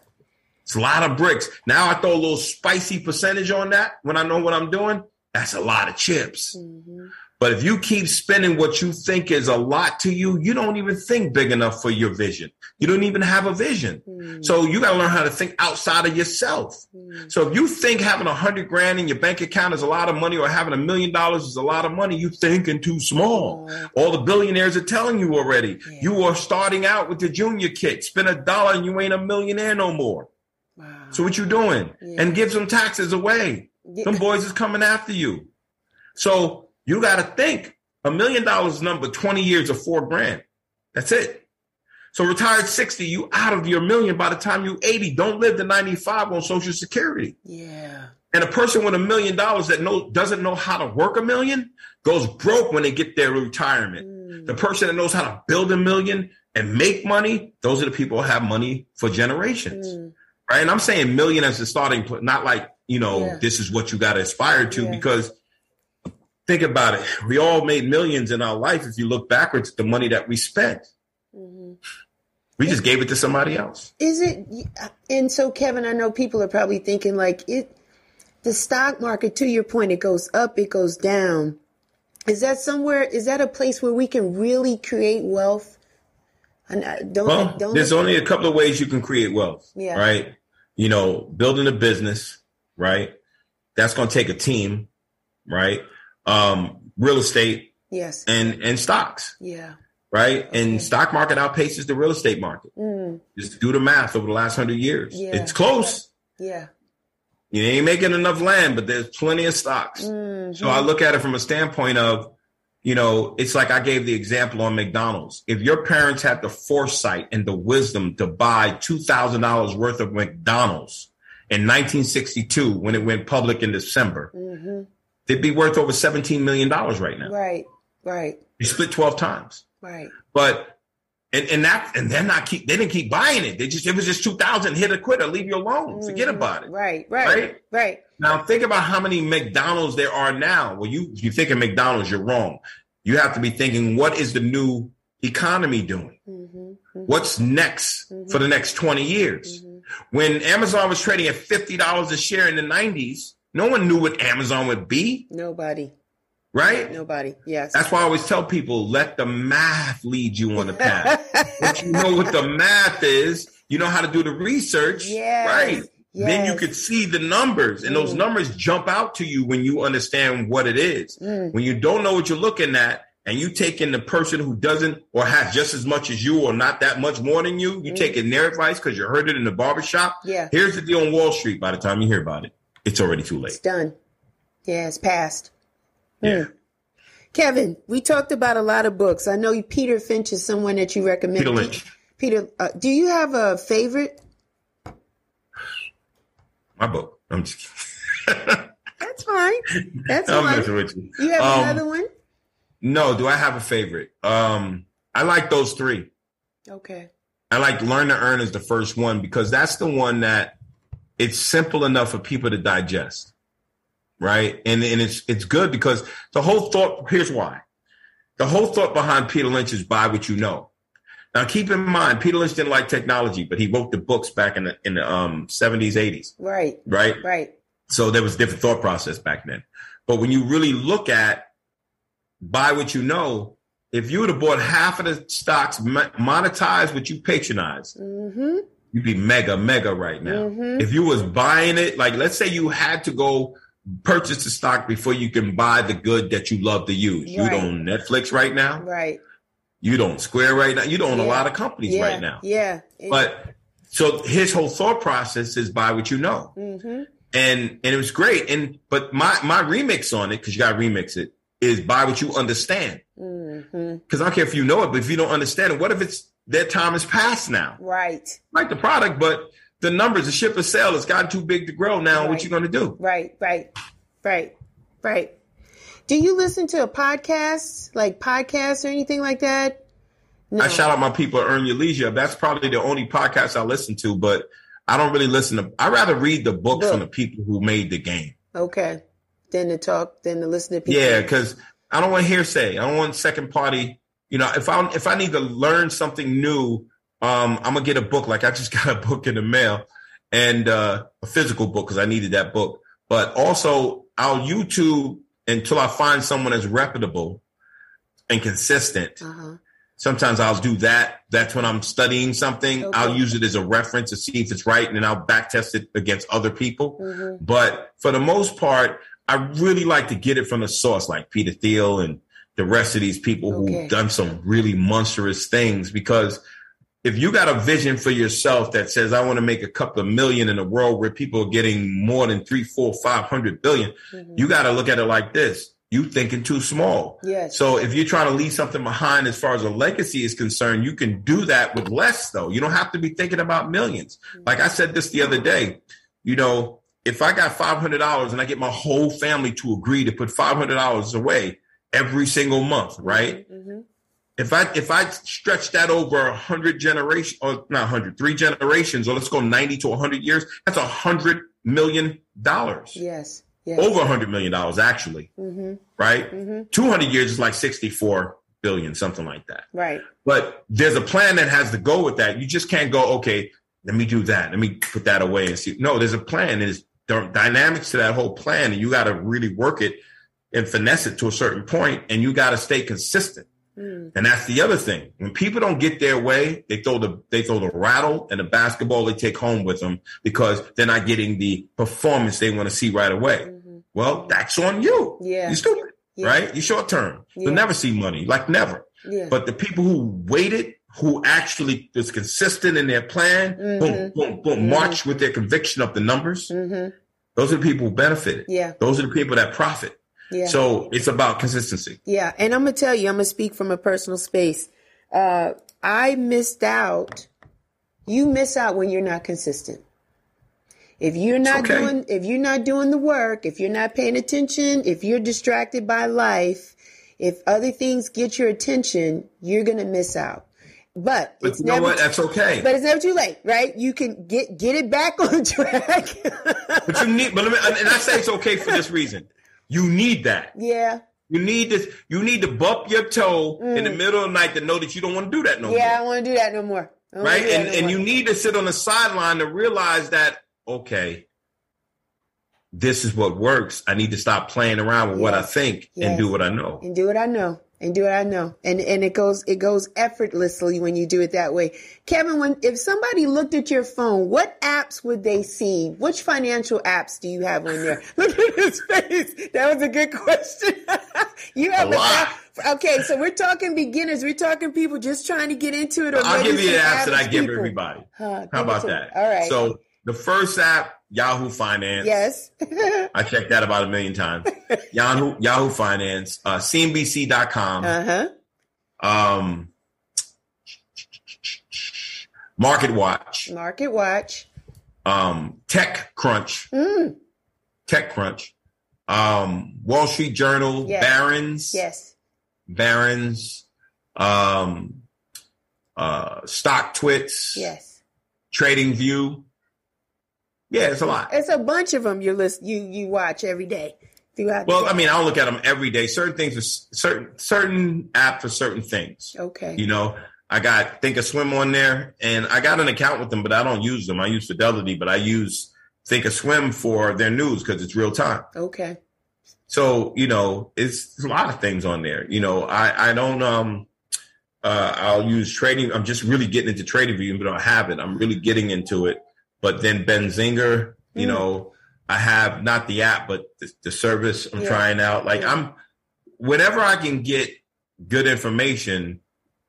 It's a lot of bricks. Now I throw a little spicy percentage on that when I know what I'm doing. That's a lot of chips. Mm-hmm. But if you keep spending what you think is a lot to you, you don't even think big enough for your vision. You don't even have a vision. Mm. So you got to learn how to think outside of yourself. Mm. So if you think having a hundred grand in your bank account is a lot of money or having a million dollars is a lot of money, you're thinking too small. Oh. All the billionaires are telling you already. Yeah. You are starting out with the junior kit. Spend a dollar and you ain't a millionaire no more. Wow. So what you doing? Yeah. And give some taxes away. Yeah. Some boys is coming after you. So you got to think a million dollars number, 20 years of four grand. That's it. So retired 60, you out of your million by the time you 80. Don't live to 95 on social security. Yeah. And a person with a million dollars that know, doesn't know how to work a million goes broke when they get their retirement. Mm. The person that knows how to build a million and make money, those are the people who have money for generations. Mm. Right. And I'm saying million as a starting point, not like, you know, yeah. this is what you got to aspire to yeah. because think about it. We all made millions in our life. If you look backwards at the money that we spent, mm-hmm. we just gave it to somebody else. Is it? And so, Kevin, I know people are probably thinking like it. The stock market, to your point, it goes up, it goes down. Is that somewhere? Is that a place where we can really create wealth? And don't, well, don't there's only a couple of ways you can create wealth. Yeah. Right. You know, building a business. Right. That's going to take a team. Right um, real estate, yes, and and stocks, yeah, right. Okay. And stock market outpaces the real estate market. Mm. Just do the math over the last hundred years. Yeah. It's close. Yeah. You ain't making enough land, but there's plenty of stocks. Mm-hmm. So I look at it from a standpoint of, you know, it's like I gave the example on McDonald's. If your parents had the foresight and the wisdom to buy $2,000 worth of McDonald's in 1962 when it went public in December, mm-hmm they'd be worth over $17 million right now. Right, right. You split 12 times. Right. But and, and that and they're not keep they didn't keep buying it. They just it was just 2000 hit a quitter, leave you alone. Mm-hmm. Forget about it. Right, right. Right. Right. Now think about how many McDonald's there are now. Well, you you think of McDonald's, you're wrong. You have to be thinking what is the new economy doing? Mm-hmm. Mm-hmm. What's next mm-hmm. for the next 20 years? Mm-hmm. When Amazon was trading at $50 a share in the 90s, no one knew what Amazon would be. Nobody. Right? Nobody. Yes. That's why I always tell people let the math lead you on the path. Once you know what the math is, you know how to do the research. Yes. Right. Yes. Then you could see the numbers, and mm. those numbers jump out to you when you understand what it is. Mm. When you don't know what you're looking at, and you take in the person who doesn't or has just as much as you or not that much more than you, you mm. take in their advice because you heard it in the barbershop. Yeah. Here's the deal on Wall Street by the time you hear about it it's already too late. It's done. Yeah, it's past. Yeah. Mm. Kevin, we talked about a lot of books. I know Peter Finch is someone that you recommend. Peter Lynch. Peter, uh, do you have a favorite? My book. I'm just That's fine. That's I'm fine. messing with you. You have um, another one? No. Do I have a favorite? Um, I like those three. Okay. I like Learn to Earn is the first one because that's the one that it's simple enough for people to digest. Right. And, and it's, it's good because the whole thought, here's why. The whole thought behind Peter Lynch is buy what you know. Now keep in mind, Peter Lynch didn't like technology, but he wrote the books back in the, in the um, 70s, 80s. Right. Right. Right. So there was a different thought process back then. But when you really look at buy what you know, if you would have bought half of the stocks monetized what you patronize, mm-hmm you'd be mega, mega right now. Mm-hmm. If you was buying it, like let's say you had to go purchase the stock before you can buy the good that you love to use. Right. You don't Netflix right now. Right. You don't Square right now. You don't yeah. a lot of companies yeah. right now. Yeah. But so his whole thought process is buy what you know. Mm-hmm. And and it was great. And but my my remix on it, because you gotta remix it, is buy what you understand. Because mm-hmm. I don't care if you know it, but if you don't understand it, what if it's their time is past now. Right. Like the product, but the numbers, the ship of sale has gotten too big to grow now. Right. What you going to do? Right, right, right, right. Do you listen to a podcast, like podcasts or anything like that? No. I shout out my people Earn Your Leisure. That's probably the only podcast I listen to, but I don't really listen to. I rather read the books Book. from the people who made the game. Okay, than to talk, than to listen to people. Yeah, because I don't want hearsay. I don't want second party. You know, if I if I need to learn something new, um, I'm gonna get a book. Like I just got a book in the mail and uh, a physical book because I needed that book. But also, I'll YouTube until I find someone that's reputable and consistent. Uh-huh. Sometimes I'll do that. That's when I'm studying something. Okay. I'll use it as a reference to see if it's right, and then I'll back test it against other people. Mm-hmm. But for the most part, I really like to get it from the source, like Peter Thiel and the rest of these people okay. who've done some really monstrous things. Because if you got a vision for yourself that says, I want to make a couple of million in a world where people are getting more than three, four, five hundred billion, mm-hmm. you got to look at it like this you thinking too small. Yes. So if you're trying to leave something behind as far as a legacy is concerned, you can do that with less though. You don't have to be thinking about 1000000s mm-hmm. Like I said this the other day, you know, if I got $500 and I get my whole family to agree to put $500 away every single month, right? Mm-hmm. If I if I stretch that over a hundred generations, or not hundred, three generations, or let's go ninety to hundred years, that's a hundred million dollars. Yes. Yes. Over a hundred million dollars, actually. Mm-hmm. Right? Mm-hmm. 200 years is like 64 billion, something like that. Right. But there's a plan that has to go with that. You just can't go, okay, let me do that. Let me put that away and see. No, there's a plan. There's dynamics to that whole plan, and you got to really work it and finesse it to a certain point, and you got to stay consistent. Mm. And that's the other thing. When people don't get their way, they throw the they throw the rattle and the basketball they take home with them because they're not getting the performance they want to see right away. Mm-hmm. Well, that's on you. Yeah. You stupid. Yeah. Right? You short term. Yeah. You'll never see money. Like never. Yeah. But the people who waited, who actually was consistent in their plan, mm-hmm. boom, boom, boom, mm-hmm. march with their conviction of the numbers. Mm-hmm. Those are the people who benefited. Yeah. Those are the people that profit. Yeah. So it's about consistency. Yeah. And I'm going to tell you, I'm going to speak from a personal space. Uh, I missed out. You miss out when you're not consistent. If you're not okay. doing, if you're not doing the work, if you're not paying attention, if you're distracted by life, if other things get your attention, you're going to miss out. But, but it's you know never, what? That's okay. But it's never too late, right? You can get get it back on track. but you need, but let me, and I say it's okay for this reason. You need that. Yeah. You need this. You need to bump your toe mm. in the mm. middle of the night to know that you don't want to do that no yeah, more. Yeah, I don't want to do that no more. Right, and no and more. you need to sit on the sideline to realize that okay, this is what works. I need to stop playing around with yes. what I think yes. and do what I know. And do what I know and do what I know. And and it goes it goes effortlessly when you do it that way. Kevin, when if somebody looked at your phone, what apps would they see? Which financial apps do you have on there? Look at his face. That was a good question. you have a, lot. Okay, so we're talking beginners. We're talking people just trying to get into it. I'll give you the apps that I give people. everybody. Huh, How about that? All right. So the first app, Yahoo Finance. Yes. I checked that about a million times. Yahoo Yahoo Finance, uh, CNBC.com. Uh-huh. Um, Market Watch. Market Watch. Um, Tech Crunch. Mm. Tech Crunch. Um, Wall Street Journal. Yes. Barron's. Yes. Barron's. Um, uh, StockTwits. Yes. Trading View. Yeah, it's a lot. It's a bunch of them you list you you watch every day. Throughout well, I mean, I don't look at them every day. Certain things are certain certain app for certain things. Okay. You know, I got thinkorswim on there, and I got an account with them, but I don't use them. I use Fidelity, but I use thinkorswim for their news because it's real time. Okay. So you know, it's a lot of things on there. You know, I I don't um. Uh, I'll use trading. I'm just really getting into trading view, but I have it. I'm really getting into it. But then Benzinga, you mm. know, I have not the app, but the, the service I'm yeah. trying out. Like yeah. I'm, whenever I can get good information,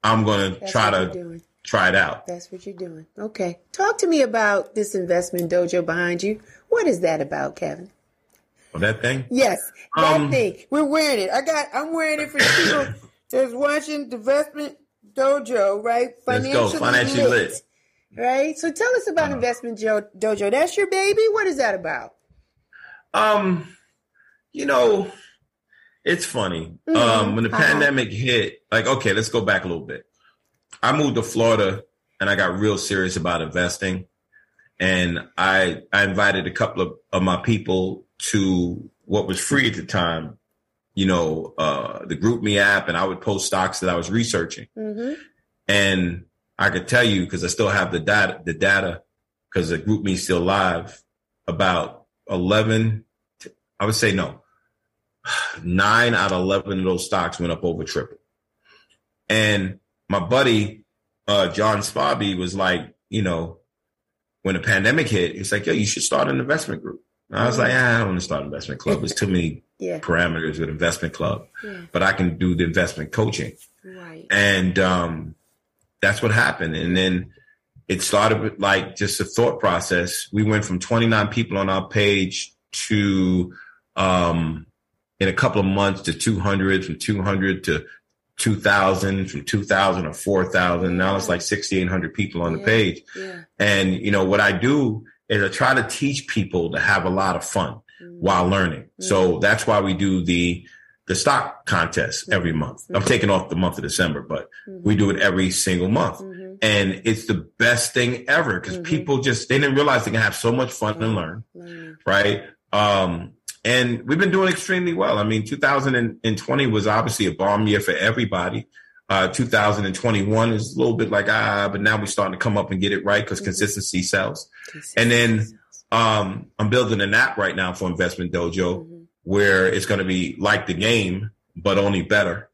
I'm going to try to try it out. That's what you're doing. Okay. Talk to me about this investment dojo behind you. What is that about, Kevin? Oh, that thing? Yes, that um, thing. We're wearing it. I got. I'm wearing it for people that's watching investment dojo, right? Financially Let's go. Financially lit. lit right? So tell us about uh, Investment jo- Dojo. That's your baby. What is that about? Um, you know, it's funny. Mm-hmm. Um, when the uh-huh. pandemic hit, like, okay, let's go back a little bit. I moved to Florida and I got real serious about investing. And I I invited a couple of, of my people to what was free at the time, you know, uh, the GroupMe app, and I would post stocks that I was researching. Mm-hmm. And I could tell you because I still have the data, the data, because the GroupMe is still live. About eleven, I would say no, nine out of eleven of those stocks went up over triple. And my buddy uh, John Spobby was like, you know, when the pandemic hit, he's like, "Yo, you should start an investment group." And I was like, ah, "I don't want to start an investment club. There's too many yeah. parameters with investment club, yeah. but I can do the investment coaching." Right. And um, that's what happened. And then it started with like just a thought process. We went from 29 people on our page to um, in a couple of months to 200, from 200 to 2000 from 2000 to 4000 now it's like 6800 people on yeah, the page yeah. and you know what i do is i try to teach people to have a lot of fun mm-hmm. while learning mm-hmm. so that's why we do the the stock contest every mm-hmm. month i'm mm-hmm. taking off the month of december but we do it every single month mm-hmm. and it's the best thing ever because people just they didn't realize they can have so much fun and learn right um and we've been doing extremely well. I mean, 2020 was obviously a bomb year for everybody. Uh, 2021 is a little bit like ah, but now we're starting to come up and get it right because mm-hmm. consistency sells. Consistency and then um, I'm building an app right now for Investment Dojo mm-hmm. Where it's going to be like the game but only better.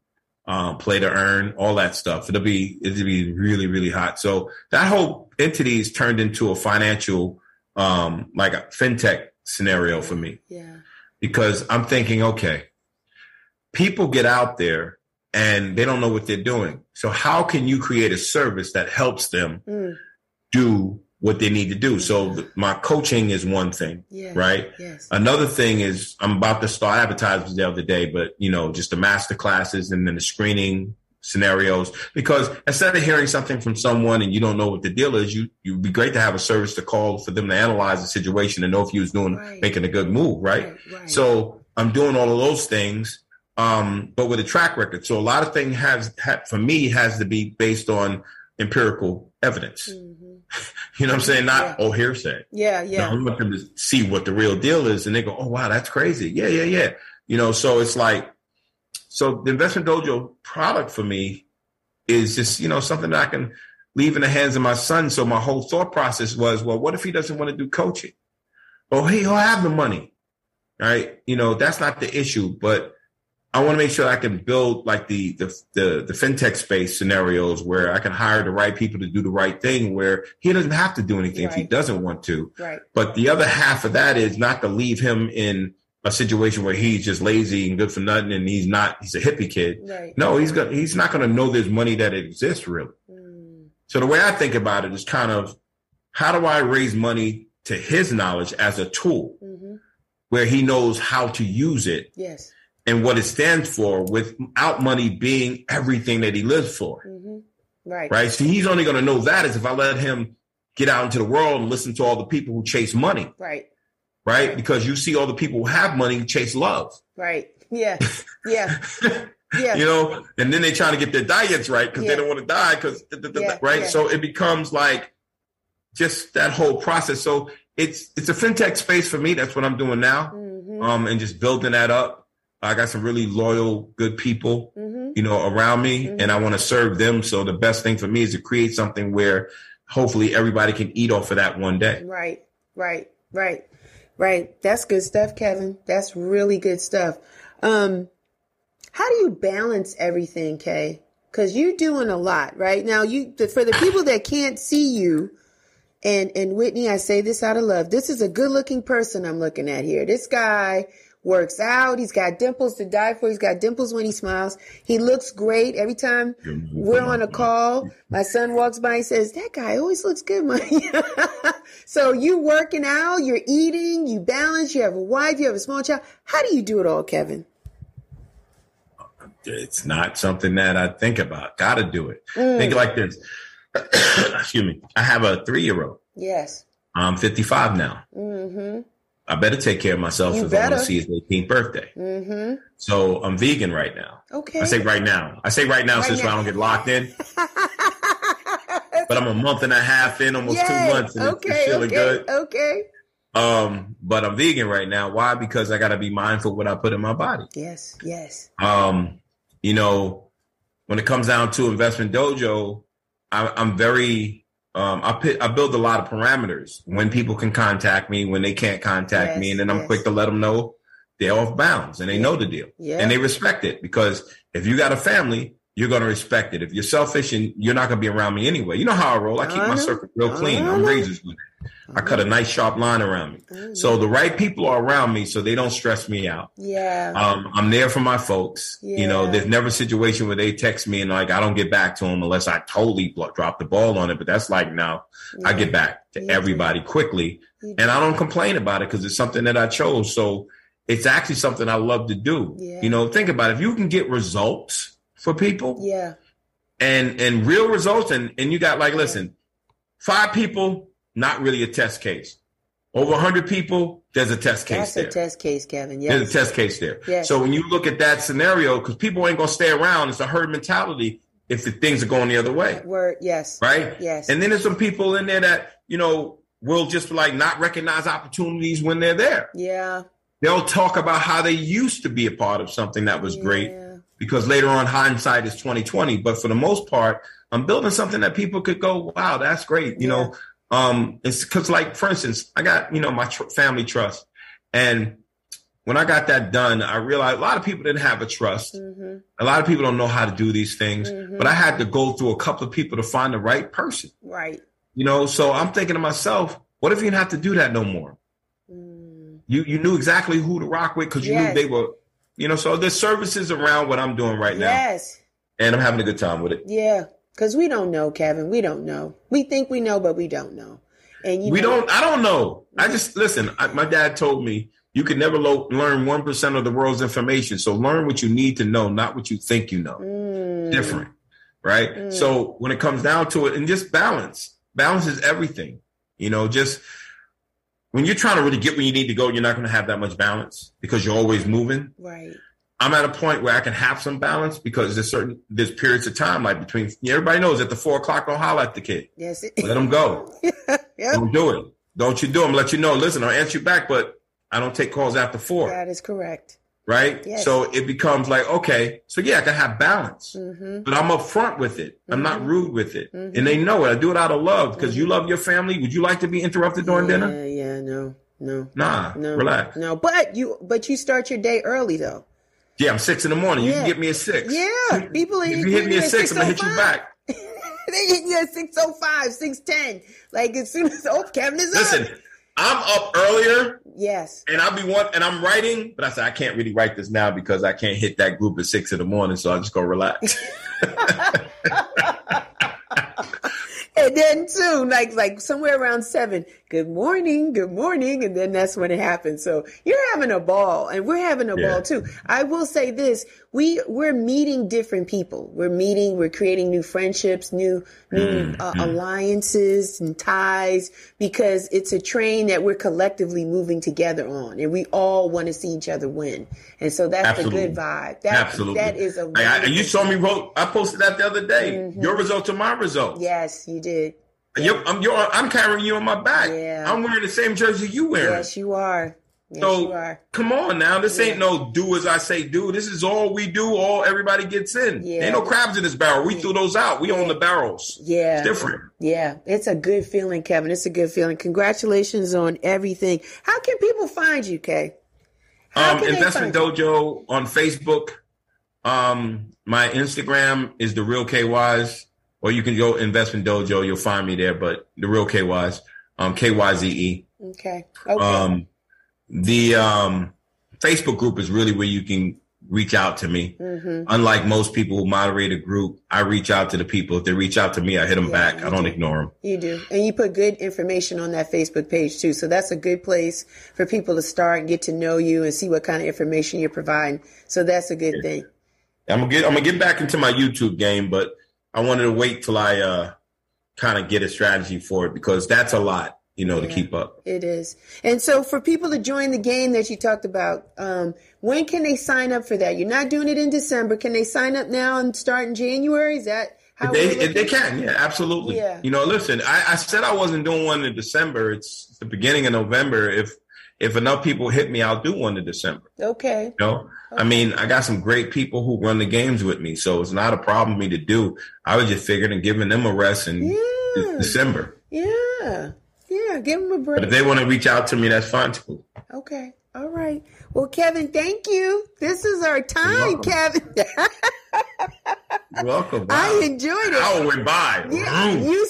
Um, play to earn, all that stuff. It'll be it'll be really really hot. So that whole entity is turned into a financial um, like a fintech scenario for me. Yeah because I'm thinking, okay, people get out there and they don't know what they're doing. So how can you create a service that helps them mm. do what they need to do? So th- my coaching is one thing, yeah. right? Yes. Another thing is I'm about to start advertising the other day, but you know, just the master classes and then the screening scenarios because instead of hearing something from someone and you don't know what the deal is, you you'd be great to have a service to call for them to analyze the situation and know if you was doing right. making a good move, right? Right, right? So I'm doing all of those things, um, but with a track record. So a lot of things has ha, for me has to be based on empirical evidence. Mm-hmm. you know what I'm saying? Not yeah. oh hearsay. Yeah, yeah. No, I want them to see what the real deal is, and they go, oh wow, that's crazy. Yeah, yeah, yeah. You know, so it's like so the investment dojo product for me is just, you know, something that I can leave in the hands of my son. So my whole thought process was, well, what if he doesn't want to do coaching? Oh, well, he'll have the money, right? You know, that's not the issue, but I want to make sure I can build like the, the, the, the fintech space scenarios where I can hire the right people to do the right thing where he doesn't have to do anything right. if he doesn't want to. Right. But the other half of that is not to leave him in a situation where he's just lazy and good for nothing and he's not he's a hippie kid. Right. No, he's gonna he's not gonna know there's money that exists really. Mm. So the way I think about it is kind of how do I raise money to his knowledge as a tool mm-hmm. where he knows how to use it. Yes. And what it stands for without money being everything that he lives for. Mm-hmm. Right. Right. So he's only going to know that is if I let him get out into the world and listen to all the people who chase money. Right right? Because you see all the people who have money chase love. Right. Yeah. Yeah. Yeah. you know, and then they're trying to get their diets right because yeah. they don't want to die because yeah. right. Yeah. So it becomes like just that whole process. So it's it's a fintech space for me. That's what I'm doing now. Mm-hmm. Um, and just building that up. I got some really loyal, good people, mm-hmm. you know, around me, mm-hmm. and I want to serve them. So the best thing for me is to create something where hopefully everybody can eat off of that one day. Right. Right. Right. Right. That's good stuff, Kevin. That's really good stuff. Um, how do you balance everything, Kay? Cause you're doing a lot right now. You, for the people that can't see you, and, and Whitney, I say this out of love. This is a good looking person I'm looking at here. This guy works out. He's got dimples to die for. He's got dimples when he smiles. He looks great every time we're on a call. My son walks by and says, that guy always looks good, money. so you working out, you're eating, you balance, you have a wife, you have a small child. How do you do it all, Kevin? It's not something that I think about. Gotta do it. Mm. Think like this. Excuse me. I have a three year old. Yes. I'm 55 now. Mm-hmm. I better take care of myself you if better. I want to see his 18th birthday. Mm-hmm. So I'm vegan right now. Okay. I say right now. I say right now right since now. I don't get locked in. but I'm a month and a half in, almost Yay. two months, and okay, it's feeling okay, good. Okay. Um, but I'm vegan right now. Why? Because I got to be mindful what I put in my body. Yes. Yes. Um, you know, when it comes down to investment dojo, I, I'm very um, I put, I build a lot of parameters when people can contact me, when they can't contact yes, me, and then I'm yes. quick to let them know they're off bounds and they yeah. know the deal yeah. and they respect it because if you got a family, you're going to respect it. If you're selfish and you're not going to be around me anyway, you know how I roll. I keep my circle real clean. I'm razors with it. I cut a nice sharp line around me. So the right people are around me so they don't stress me out. Yeah. Um, I'm there for my folks. Yeah. You know, there's never a situation where they text me and like, I don't get back to them unless I totally drop the ball on it. But that's like now yeah. I get back to everybody quickly and I don't complain about it because it's something that I chose. So it's actually something I love to do. Yeah. You know, think about it. If you can get results for people. Yeah. And, and real results and, and you got like, listen, five people not really a test case. Over 100 people, there's a test case That's there. a test case, Kevin. Yes. There's a test case there. Yes. So when you look at that scenario, because people ain't going to stay around, it's a herd mentality if the things are going the other way. Word, yes. Right? Yes. And then there's some people in there that, you know, will just like not recognize opportunities when they're there. Yeah. They'll talk about how they used to be a part of something that was yeah. great because later on hindsight is 2020. But for the most part, I'm building something that people could go, wow, that's great. You know, um, it's because, like, for instance, I got you know my tr- family trust, and when I got that done, I realized a lot of people didn't have a trust. Mm-hmm. A lot of people don't know how to do these things, mm-hmm. but I had to go through a couple of people to find the right person. Right. You know, so I'm thinking to myself, what if you didn't have to do that no more? Mm. You you knew exactly who to rock with because you yes. knew they were, you know. So there's services around what I'm doing right now. Yes. And I'm having a good time with it. Yeah. Because we don't know, Kevin. We don't know. We think we know, but we don't know. And we know, don't. I don't know. I just listen. I, my dad told me you can never lo- learn one percent of the world's information. So learn what you need to know, not what you think you know. Mm. Different, right? Mm. So when it comes down to it, and just balance. Balance is everything. You know, just when you're trying to really get where you need to go, you're not going to have that much balance because you're always moving. Right. I'm at a point where I can have some balance because there's certain there's periods of time like between everybody knows at the four o'clock don't holler at the kid. Yes. Let them go. yep. Don't do it. Don't you do them. Let you know. Listen, I'll answer you back, but I don't take calls after four. That is correct. Right. Yes. So it becomes like okay, so yeah, I can have balance, mm-hmm. but I'm upfront with it. Mm-hmm. I'm not mm-hmm. rude with it, mm-hmm. and they know it. I do it out of love because you love your family. Would you like to be interrupted during yeah, dinner? Yeah. No. No. Nah. No. Relax. No. But you but you start your day early though. Yeah, I'm six in the morning. You can get me at six. Yeah, people. If you hit me at six, I'm gonna hit you back. they hit you at six oh five, six ten. Like as soon as oh Kevin is up. Listen, up. I'm up earlier. Yes. And I'll be one and I'm writing, but I said I can't really write this now because I can't hit that group at six in the morning, so I'll just go relax. and then too, like like somewhere around seven, good morning, good morning, and then that's when it happens. So you're having a ball, and we're having a yeah. ball too. I will say this: we we're meeting different people. We're meeting, we're creating new friendships, new new mm-hmm. uh, alliances and ties because it's a train that we're collectively moving together on, and we all want to see each other win. And so that's Absolutely. the good vibe. That, Absolutely, that is a. I, you saw me wrote. I posted that the other day. Mm-hmm. Your results are my Yes, you did. I'm, you're, I'm carrying you on my back. Yeah. I'm wearing the same jersey you wearing. Yes, you are. Yes, so you are. come on now, this yeah. ain't no do as I say do. This is all we do. All everybody gets in. Yeah. Ain't no crabs in this barrel. We yeah. threw those out. We own the barrels. Yeah, it's different. Yeah, it's a good feeling, Kevin. It's a good feeling. Congratulations on everything. How can people find you, Kay? Um, Investment Dojo on Facebook. Um, my Instagram is the real K Wise or you can go Investment Dojo. You'll find me there. But the real KY's, um, K Y Z E. Okay. Okay. Um, the um, Facebook group is really where you can reach out to me. Mm-hmm. Unlike most people who moderate a group, I reach out to the people. If they reach out to me, I hit them yeah, back. I don't do. ignore them. You do. And you put good information on that Facebook page too. So that's a good place for people to start and get to know you and see what kind of information you're providing. So that's a good yeah. thing. I'm gonna get I'm gonna get back into my YouTube game, but I wanted to wait till I uh, kind of get a strategy for it because that's a lot. you know, yeah, to keep up. It is. And so for people to join the game that you talked about, um, when can they sign up for that? You're not doing it in December. Can they sign up now and start in January? Is that how they, if they can, yeah, absolutely. Yeah. You know, listen, I, I said I wasn't doing one in December. It's the beginning of November. If if enough people hit me, I'll do one in December. Okay. You know, okay. I mean, I got some great people who run the games with me, so it's not a problem for me to do. I was just figuring and giving them a rest in yeah. December. Yeah. Yeah, give them a break. But if they want to reach out to me, that's fine too. Okay. All right. Well, Kevin, thank you. This is our time, Kevin. You're welcome. Wow. I enjoyed it. Hour went by. Yeah, you see, you see, and you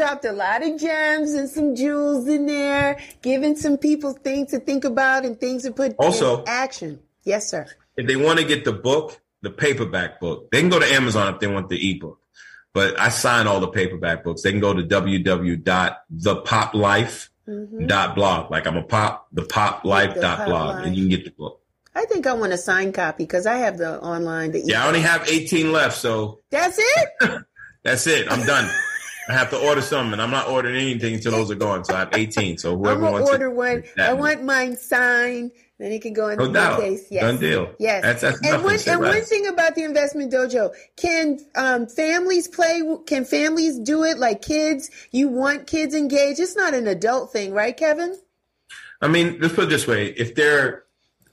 dropped a lot of gems and some jewels in there, giving some people things to think about and things to put also action. Yes, sir. If they want to get the book, the paperback book, they can go to Amazon if they want the ebook. But I sign all the paperback books. They can go to www.thepoplife.blog. Like I'm a pop, the poplife.blog, and you can get the book. I think I want a signed copy because I have the online. The yeah, I only have 18 left, so that's it. that's it. I'm done. I have to order some, and I'm not ordering anything until those are gone. So I have 18. So whoever I'm wants order it, one. I want mine signed. Then it can go in no the case. Yes. Done deal. Yes. That's, that's and one, and one thing about the investment dojo, can um, families play? Can families do it? Like kids, you want kids engaged. It's not an adult thing, right, Kevin? I mean, let's put it this way: if they're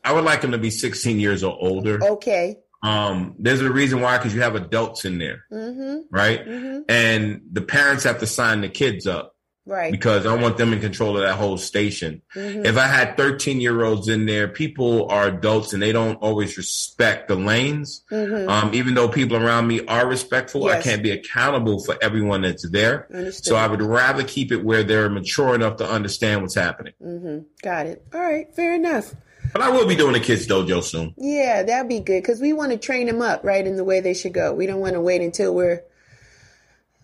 I would like them to be 16 years or older. Okay. Um, there's a reason why, because you have adults in there, mm-hmm. right? Mm-hmm. And the parents have to sign the kids up. Right. Because I want them in control of that whole station. Mm-hmm. If I had 13 year olds in there, people are adults and they don't always respect the lanes. Mm-hmm. Um, even though people around me are respectful, yes. I can't be accountable for everyone that's there. Understood. So I would rather keep it where they're mature enough to understand what's happening. Mm-hmm. Got it. All right. Fair enough. But I will be doing a kids dojo soon. Yeah, that'd be good because we want to train them up right in the way they should go. We don't want to wait until we're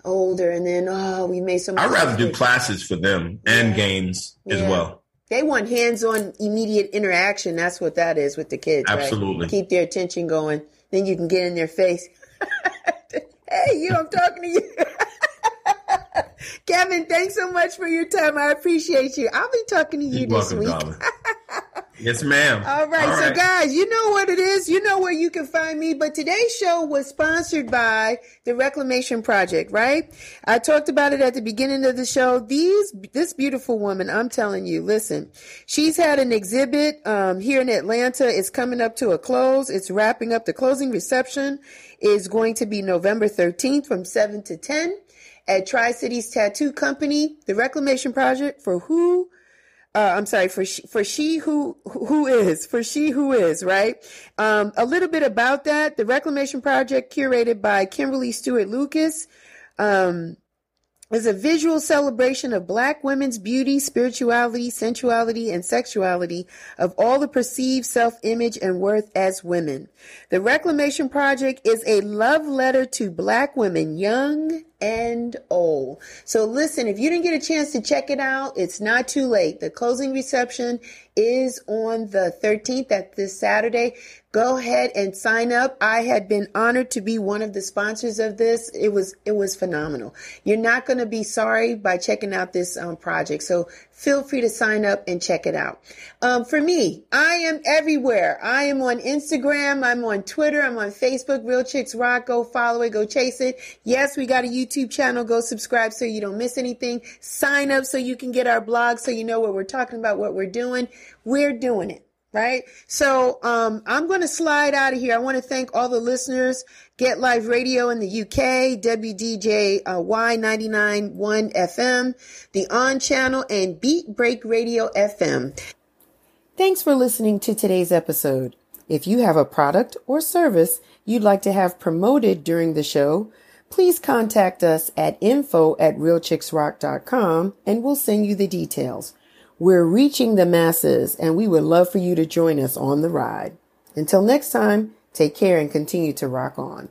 older and then oh we made some. I'd rather do classes for them and yeah. games yeah. as well. They want hands-on, immediate interaction. That's what that is with the kids. Absolutely, right? keep their attention going. Then you can get in their face. hey, you! I'm talking to you. Kevin, thanks so much for your time. I appreciate you. I'll be talking to you You're this welcome, week. yes, ma'am. All right, All so right. guys, you know what it is. You know where you can find me. But today's show was sponsored by the Reclamation Project, right? I talked about it at the beginning of the show. These, this beautiful woman, I'm telling you, listen, she's had an exhibit um, here in Atlanta. It's coming up to a close. It's wrapping up. The closing reception is going to be November 13th from 7 to 10 at Tri Cities Tattoo Company, the Reclamation Project for who uh, I'm sorry for she, for she who who is for she who is right. Um, a little bit about that. The Reclamation Project, curated by Kimberly Stewart Lucas, um, is a visual celebration of Black women's beauty, spirituality, sensuality, and sexuality of all the perceived self-image and worth as women. The Reclamation Project is a love letter to Black women, young and old. So listen, if you didn't get a chance to check it out, it's not too late. The closing reception is on the 13th, at this Saturday. Go ahead and sign up. I had been honored to be one of the sponsors of this. It was it was phenomenal. You're not going to be sorry by checking out this um, project. So feel free to sign up and check it out. Um, for me, I am everywhere. I am on Instagram. I'm on Twitter. I'm on Facebook. Real Chicks Rock. Go follow it. Go chase it. Yes, we got a YouTube channel. Go subscribe so you don't miss anything. Sign up so you can get our blog so you know what we're talking about, what we're doing. We're doing it right? So um, I'm going to slide out of here. I want to thank all the listeners, Get Live Radio in the UK, WDJ uh, Y991 FM, the On Channel, and Beat Break Radio FM. Thanks for listening to today's episode. If you have a product or service you'd like to have promoted during the show, please contact us at info at realchicksrock.com and we'll send you the details. We're reaching the masses and we would love for you to join us on the ride. Until next time, take care and continue to rock on.